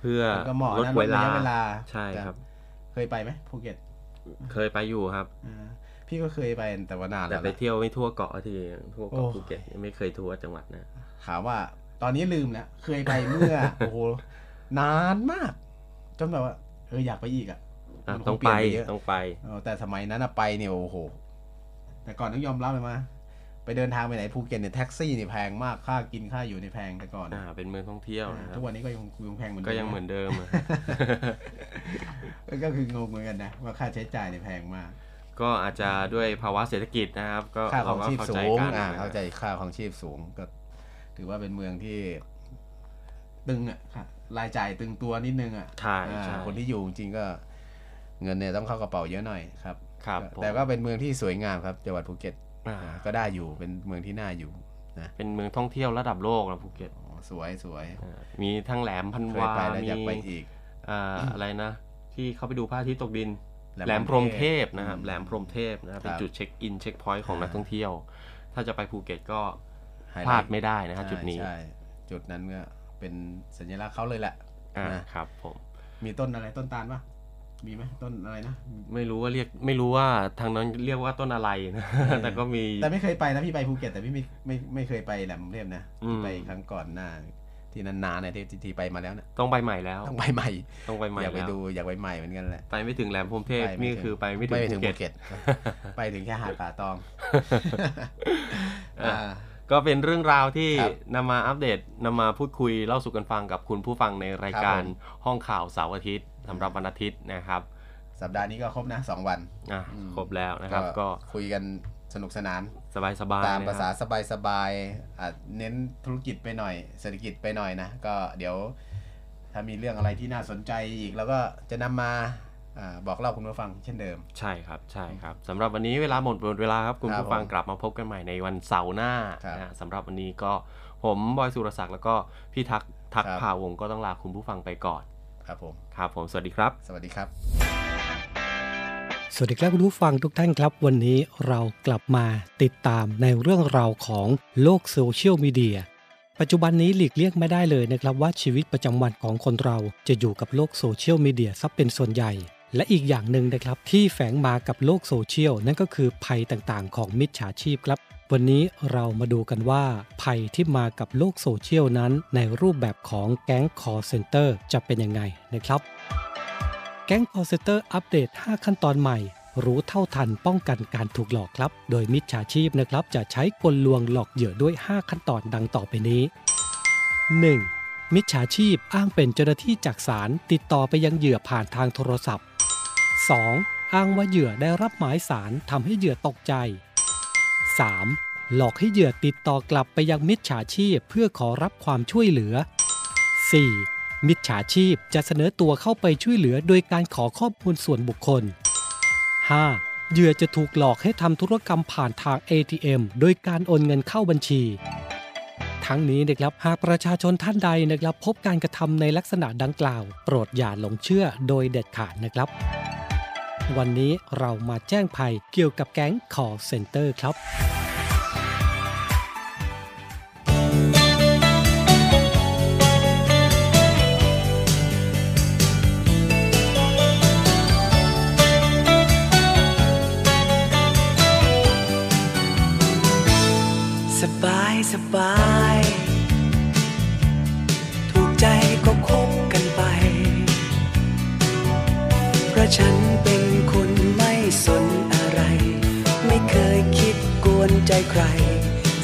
[SPEAKER 2] เพื่อ
[SPEAKER 3] มันก็เหมาะ
[SPEAKER 2] ลด
[SPEAKER 3] นะ
[SPEAKER 2] เว
[SPEAKER 3] ลดระ
[SPEAKER 2] ลายะ
[SPEAKER 3] เวลา
[SPEAKER 2] ใช่ครับ
[SPEAKER 3] เคยไปไหมภูเก็ต
[SPEAKER 2] เคยไปอยู่ครับ
[SPEAKER 3] อ่าพี่ก็เคยไปแต่ว่านาน
[SPEAKER 2] แต่
[SPEAKER 3] แล้ว
[SPEAKER 2] ไป
[SPEAKER 3] นะ
[SPEAKER 2] เที่ยวไม่ทั่วเกาะทีทั่ว
[SPEAKER 3] โอ้
[SPEAKER 2] เกาะภูเก็ตยังไม่เคยทัวร์จังหวัดนะ
[SPEAKER 3] ถามว่าตอนนี้ลืมแล้วเคยไปเมื่อโอ้โหนานมากจนแบบว่าเอออยากไปอีกอะ
[SPEAKER 2] อะ
[SPEAKER 3] มันค
[SPEAKER 2] ต้อง
[SPEAKER 3] เปลี่
[SPEAKER 2] ไป
[SPEAKER 3] ยนเยอะ
[SPEAKER 2] ต้องไป
[SPEAKER 3] เออแต่สมัยนั้นอะไปเนี่ยโอ้โหแต่ก่อนต้องยอมรับเลยมา ไปเดินทางไปไหนภูเก็ตเนี่ยแท็กซี่นี่แพงมากค่ากินค่าอยู่ในแพงแต่ก่อน
[SPEAKER 2] อ่าเป็นเมืองท่องเที่ยวนะครั
[SPEAKER 3] ทุ
[SPEAKER 2] บ
[SPEAKER 3] กวันนี้ก็ยังยังแพงเหมือน
[SPEAKER 2] ก็
[SPEAKER 3] ดิ
[SPEAKER 2] ยังเหมือนเดิมอะ
[SPEAKER 3] ก็คืองงเหมือนกันนะว่าค่าใช้จ่ายเนี่ยแพงมาก
[SPEAKER 2] ก็อาจจะด้วยภาวะเศรษฐกิจนะครับ ก็
[SPEAKER 3] ค่าข
[SPEAKER 2] เรา
[SPEAKER 3] อง
[SPEAKER 2] ก็
[SPEAKER 3] ชีพ
[SPEAKER 2] เข้า
[SPEAKER 3] สู
[SPEAKER 2] ใจ
[SPEAKER 3] ง
[SPEAKER 2] กัน
[SPEAKER 3] อ่า
[SPEAKER 2] นะ
[SPEAKER 3] เข้าใจค่าของชีพสูงก็ ถือว่าเป็นเมืองที่ ตึงอะค่ะรายจ่ายตึงตัวนิดนึงอะ
[SPEAKER 2] ใช่
[SPEAKER 3] อ่า
[SPEAKER 2] ใช่
[SPEAKER 3] คนที่อยู่จริงๆก็ เงินเนี่ยต้องเข้ากระเป๋าเยอะหน่อยครับ
[SPEAKER 2] ครับ
[SPEAKER 3] ก็
[SPEAKER 2] ผม
[SPEAKER 3] แต่ก็เป็นเมืองที่สวยงามครับจังหวัดภูเก็ต
[SPEAKER 2] อ่า
[SPEAKER 3] อ่า ก็ได้อยู่เป็นเมืองที่น่าอยู่นะ
[SPEAKER 2] เป็นเมืองท่องเที่ยวระดับโลกนะภูเก็ต
[SPEAKER 3] อ๋อสวยสวย
[SPEAKER 2] อ่ามีทั้งแหลมพัน
[SPEAKER 3] เคยวาไปแล้ว
[SPEAKER 2] มี
[SPEAKER 3] อยากไปอีก
[SPEAKER 2] อ่าอะไรนะ ที่เขาไปดูพระอาทิตย์ตกดิน
[SPEAKER 3] แหลม
[SPEAKER 2] แหลมพรหมเทพ
[SPEAKER 3] พรหมเทพ
[SPEAKER 2] นะครับ
[SPEAKER 3] อืม
[SPEAKER 2] แหลมพรหมเทพนะครับเป็น
[SPEAKER 3] ครับ
[SPEAKER 2] จุดเช็คอิน checkpoint ของ
[SPEAKER 3] อ่านั
[SPEAKER 2] นักท่องเที่ยว ถ้าจะไปภูเก็ตก็
[SPEAKER 3] ไฮลท์
[SPEAKER 2] พลาดไม่ได้นะครับ
[SPEAKER 3] ใช่
[SPEAKER 2] จุดนี้
[SPEAKER 3] ใช่จุดนั้นก็เป็นสัญลักษณ์เขาเลยแหละ
[SPEAKER 2] อ่า
[SPEAKER 3] นะครับ
[SPEAKER 2] ผม
[SPEAKER 3] มีต้นอะไรต้นตาลปะ มีไหมต้นอะไรนะ
[SPEAKER 2] ไม่รู้ว่าเรียกไม่รู้ว่าทางนั้นเรียกว่าต้นอะไรนะ แต่ก็มี
[SPEAKER 3] แต่ไม่เคยไปนะพี่ไปภูเก็ตแต่พี่ไม่ไม่ไม่เคยไปแหลมเทพนะ
[SPEAKER 2] อืม
[SPEAKER 3] ที่ไปครั้งก่อนหน้า ที่นานๆเนี่ยที่ที่ที่ไปมาแล้วนะ
[SPEAKER 2] ต้องไปใหม่แล้ว
[SPEAKER 3] ต้องไปใหม่
[SPEAKER 2] ต้องไปใหม่
[SPEAKER 3] อยากไป
[SPEAKER 2] แล้ว
[SPEAKER 3] ดูอยากไปใหม่เหมือนกันแหละ
[SPEAKER 2] ไปไม่ถึงแหลมพรหมเทพ
[SPEAKER 3] ไปไม่
[SPEAKER 2] นี่
[SPEAKER 3] ถึง
[SPEAKER 2] คือไปไม่ถึง
[SPEAKER 3] ไม่ถึ
[SPEAKER 2] ภู
[SPEAKER 3] ง
[SPEAKER 2] เก็
[SPEAKER 3] ภู
[SPEAKER 2] ต
[SPEAKER 3] เก็ตไปถึงแค่หาดป่าตอง
[SPEAKER 2] อะ
[SPEAKER 3] อ่า
[SPEAKER 2] ก็เป็นเรื่องราวที่
[SPEAKER 3] ครับ
[SPEAKER 2] นำมาอัปเดตนำมาพูดคุยเล่าสู่กันฟังกับคุณผู้ฟังในรายการ
[SPEAKER 3] ครับผม
[SPEAKER 2] ห้องข่าวเสาร์อาทิตย์ สำหรับวันอาทิตย์นะครับ
[SPEAKER 3] สัปดาห์นี้ก็ครบนะสองวัน
[SPEAKER 2] อะ
[SPEAKER 3] อืม
[SPEAKER 2] ครบแล้วนะครับ ก็
[SPEAKER 3] คุยกันสนุกสนาน
[SPEAKER 2] สบายสบาย
[SPEAKER 3] ตามภาษา
[SPEAKER 2] นะครับ
[SPEAKER 3] สบายสบายๆอาจเน้นธุรกิจไปหน่อย เศรษฐกิจไปหน่อยนะ ก็เดี๋ยว ถ้ามีเรื่องอะไรที่น่าสนใจอีกแล้วก็จะนำมาอาบอกเล่าคุณผู้ฟังเช่นเดิม
[SPEAKER 2] ใช่ครับใช่ครับสำหรับวันนี้เวลาหมดหมดเวลาครับคุณ
[SPEAKER 3] ครับ
[SPEAKER 2] ผู้ฟัง
[SPEAKER 3] ผม
[SPEAKER 2] กลับมาพบกันใหม่ในวันเสาร์หน้า
[SPEAKER 3] ครับ
[SPEAKER 2] นะฮะสำหรับวันนี้ก็ผมบอยสุรศักดิ์แล้วก็พี่ทักทัก
[SPEAKER 3] ครับ
[SPEAKER 2] ภาวงศ์ก็ต้องลาคุณผู้ฟังไปก่อน
[SPEAKER 3] ครับผม
[SPEAKER 2] ครับผมสวัสดีครับ
[SPEAKER 3] สวัสดีครับ
[SPEAKER 5] สวัสดีครับคุณผู้ฟังทุกท่านครับ วันนี้เรากลับมาติดตามในเรื่องราวของโลกโซเชียลมีเดียปัจจุบันนี้หลีกเลี่ยงไม่ได้เลยนะครับว่าชีวิตประจำวันของคนเราจะอยู่กับโลกโซเชียลมีเดียซะเป็นส่วนใหญ่ และอีกอย่างหนึ่งนะครับที่แฝงมากับโลกโซเชียลนั่นก็คือภัยต่างๆ ของมิจฉาชีพครับ วันนี้เรามาดูกันว่า ภัยที่มากับโลกโซเชียลนั้น ในรูปแบบของแก๊ง call center จะเป็นยังไงนะครับ แก๊ง call center อัปเดต 5 ขั้นตอนใหม่ รู้เท่าทันป้องกันการถูกหลอกครับ โดยมิจฉาชีพนะครับ จะใช้กลลวงหลอกเหยื่อด้วย 5 ขั้นตอนดังต่อไปนี้ 1. มิจฉาชีพอ้างเป็นเจ้าหน้าที่จากศาลติดต่อไปยังเหยื่อผ่านทางโทรศัพท์ 2. อ้างว่าเหยื่อได้รับหมายสารทำให้เหยื่อตกใจ 3. หลอกให้เหยื่อติดต่อกลับไปยังมิจฉาชีพเพื่อขอรับความช่วยเหลือ 4. มิจฉาชีพจะเสนอตัวเข้าไปช่วยเหลือโดยการขอข้อมูลส่วนบุคคล 5. เหยื่อจะถูกหลอกให้ทำธุรกรรมผ่านทาง ATM โดยการโอนเงินเข้าบัญชี ทั้งนี้นะครับหากประชาชนท่านใดนะครับ พบการกระทำในลักษณะดังกล่าว โปรดอย่าหลงเชื่อโดยเด็ดขาดนะครับ วันนี้เรามาแจ้งภัยเกี่ยวกับแก๊ง call center ครับ
[SPEAKER 6] สบายสบาย ถูกใจก็คบกันไป เพราะฉันเป็น ใจใคร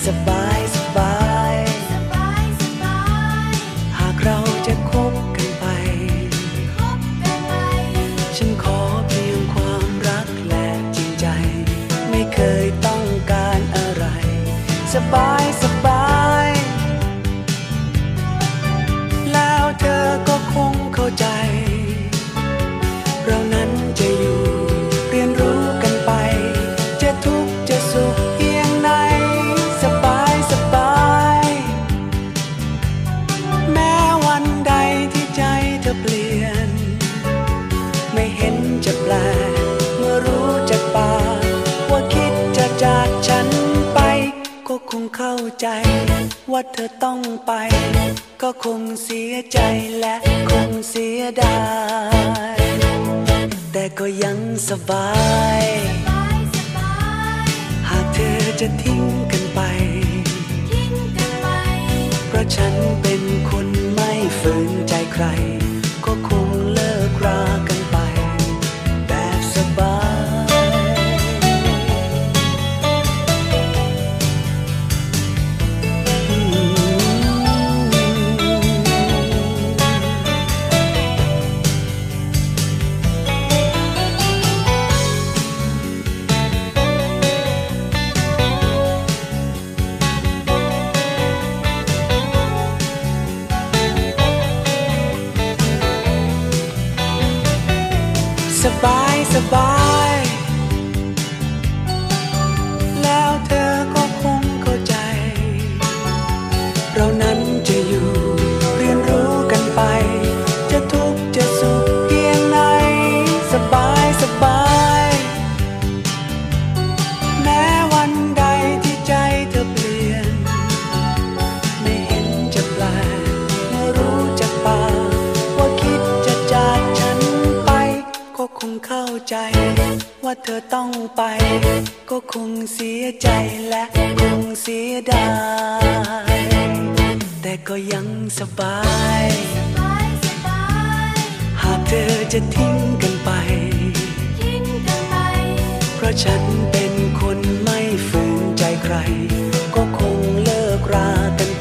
[SPEAKER 6] สบายสบาย หากเราจะคบกันไป ฉันขอเพียงความรักและจริงใจ ไม่เคยต้องการอะไร สบาย อต้องไป ก็คงเสียใจและคงเสียดาย แต่ก็ยังสบาย หากเธอจะทิ้งกันไป เพราะฉันเป็นคนไม่ฝืนใจใคร ก็คงเลิ ว่าเธอต้องไป ก็คงเสียใจและคงเสียดาย แต่ก็ยังสบาย หากเธอจะทิ้งกันไป เพราะฉันเป็นคนไม่ฝืนใจใคร ก็คงเลิกรากัน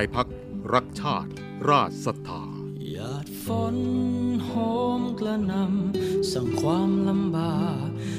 [SPEAKER 7] ใจพักรักชาติราชศรัทธา
[SPEAKER 8] หยาดฝนโหมกระนำสั่งความลำบาก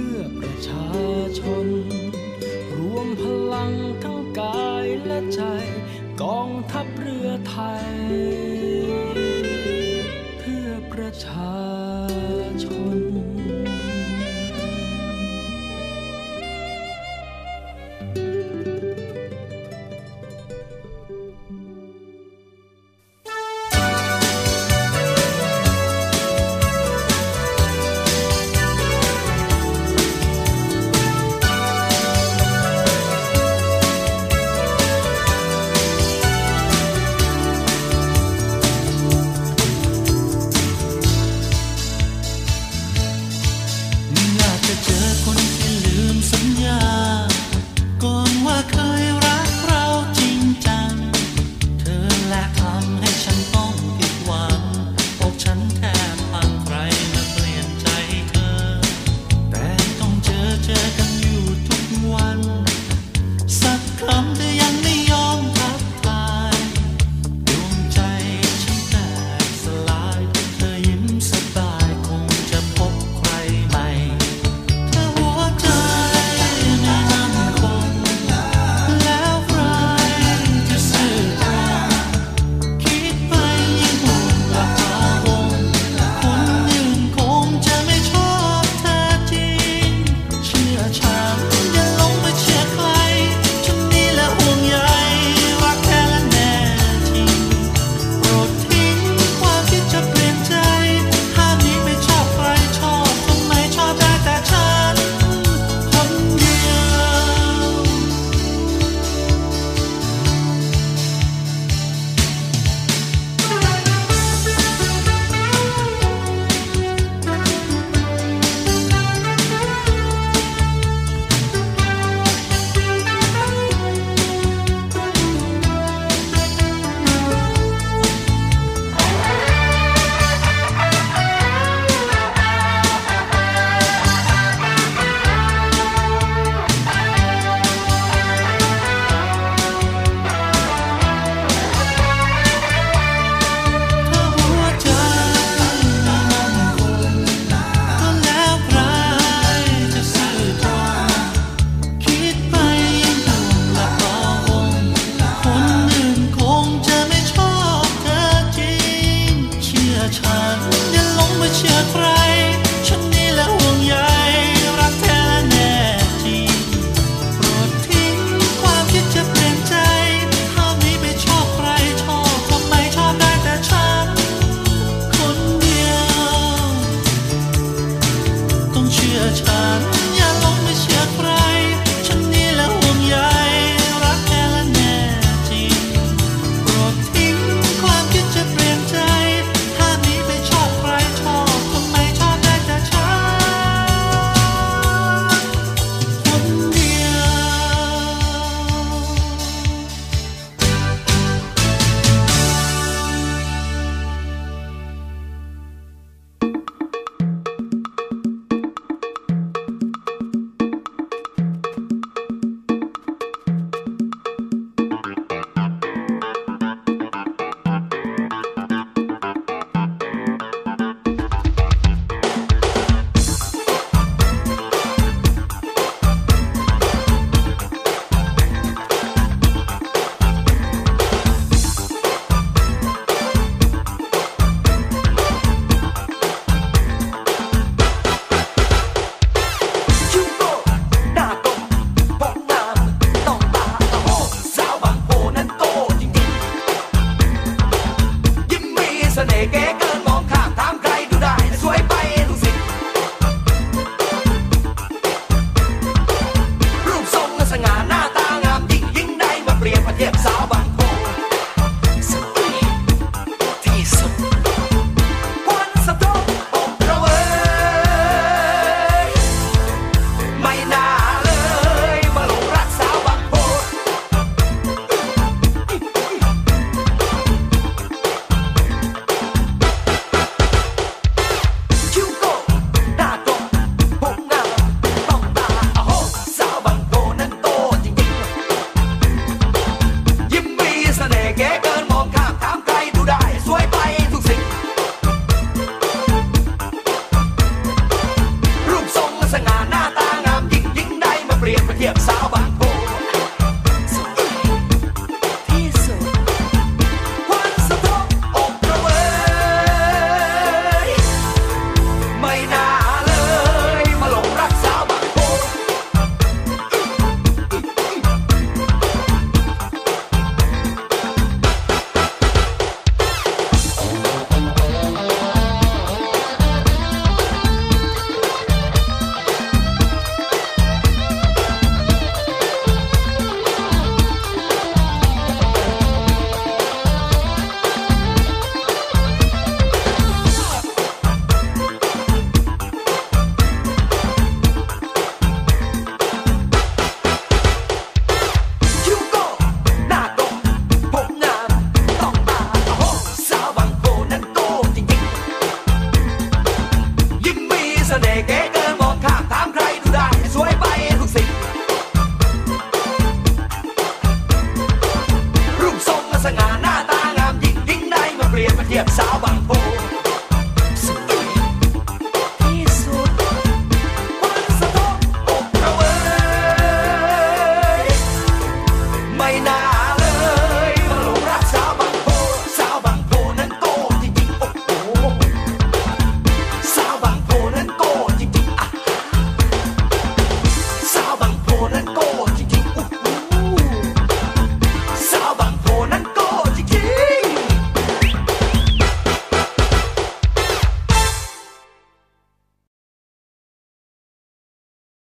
[SPEAKER 8] พื่อประชาชน รวมพลังทั้งกายและใจ กองทัพเรือไทย เพื่อประชาชน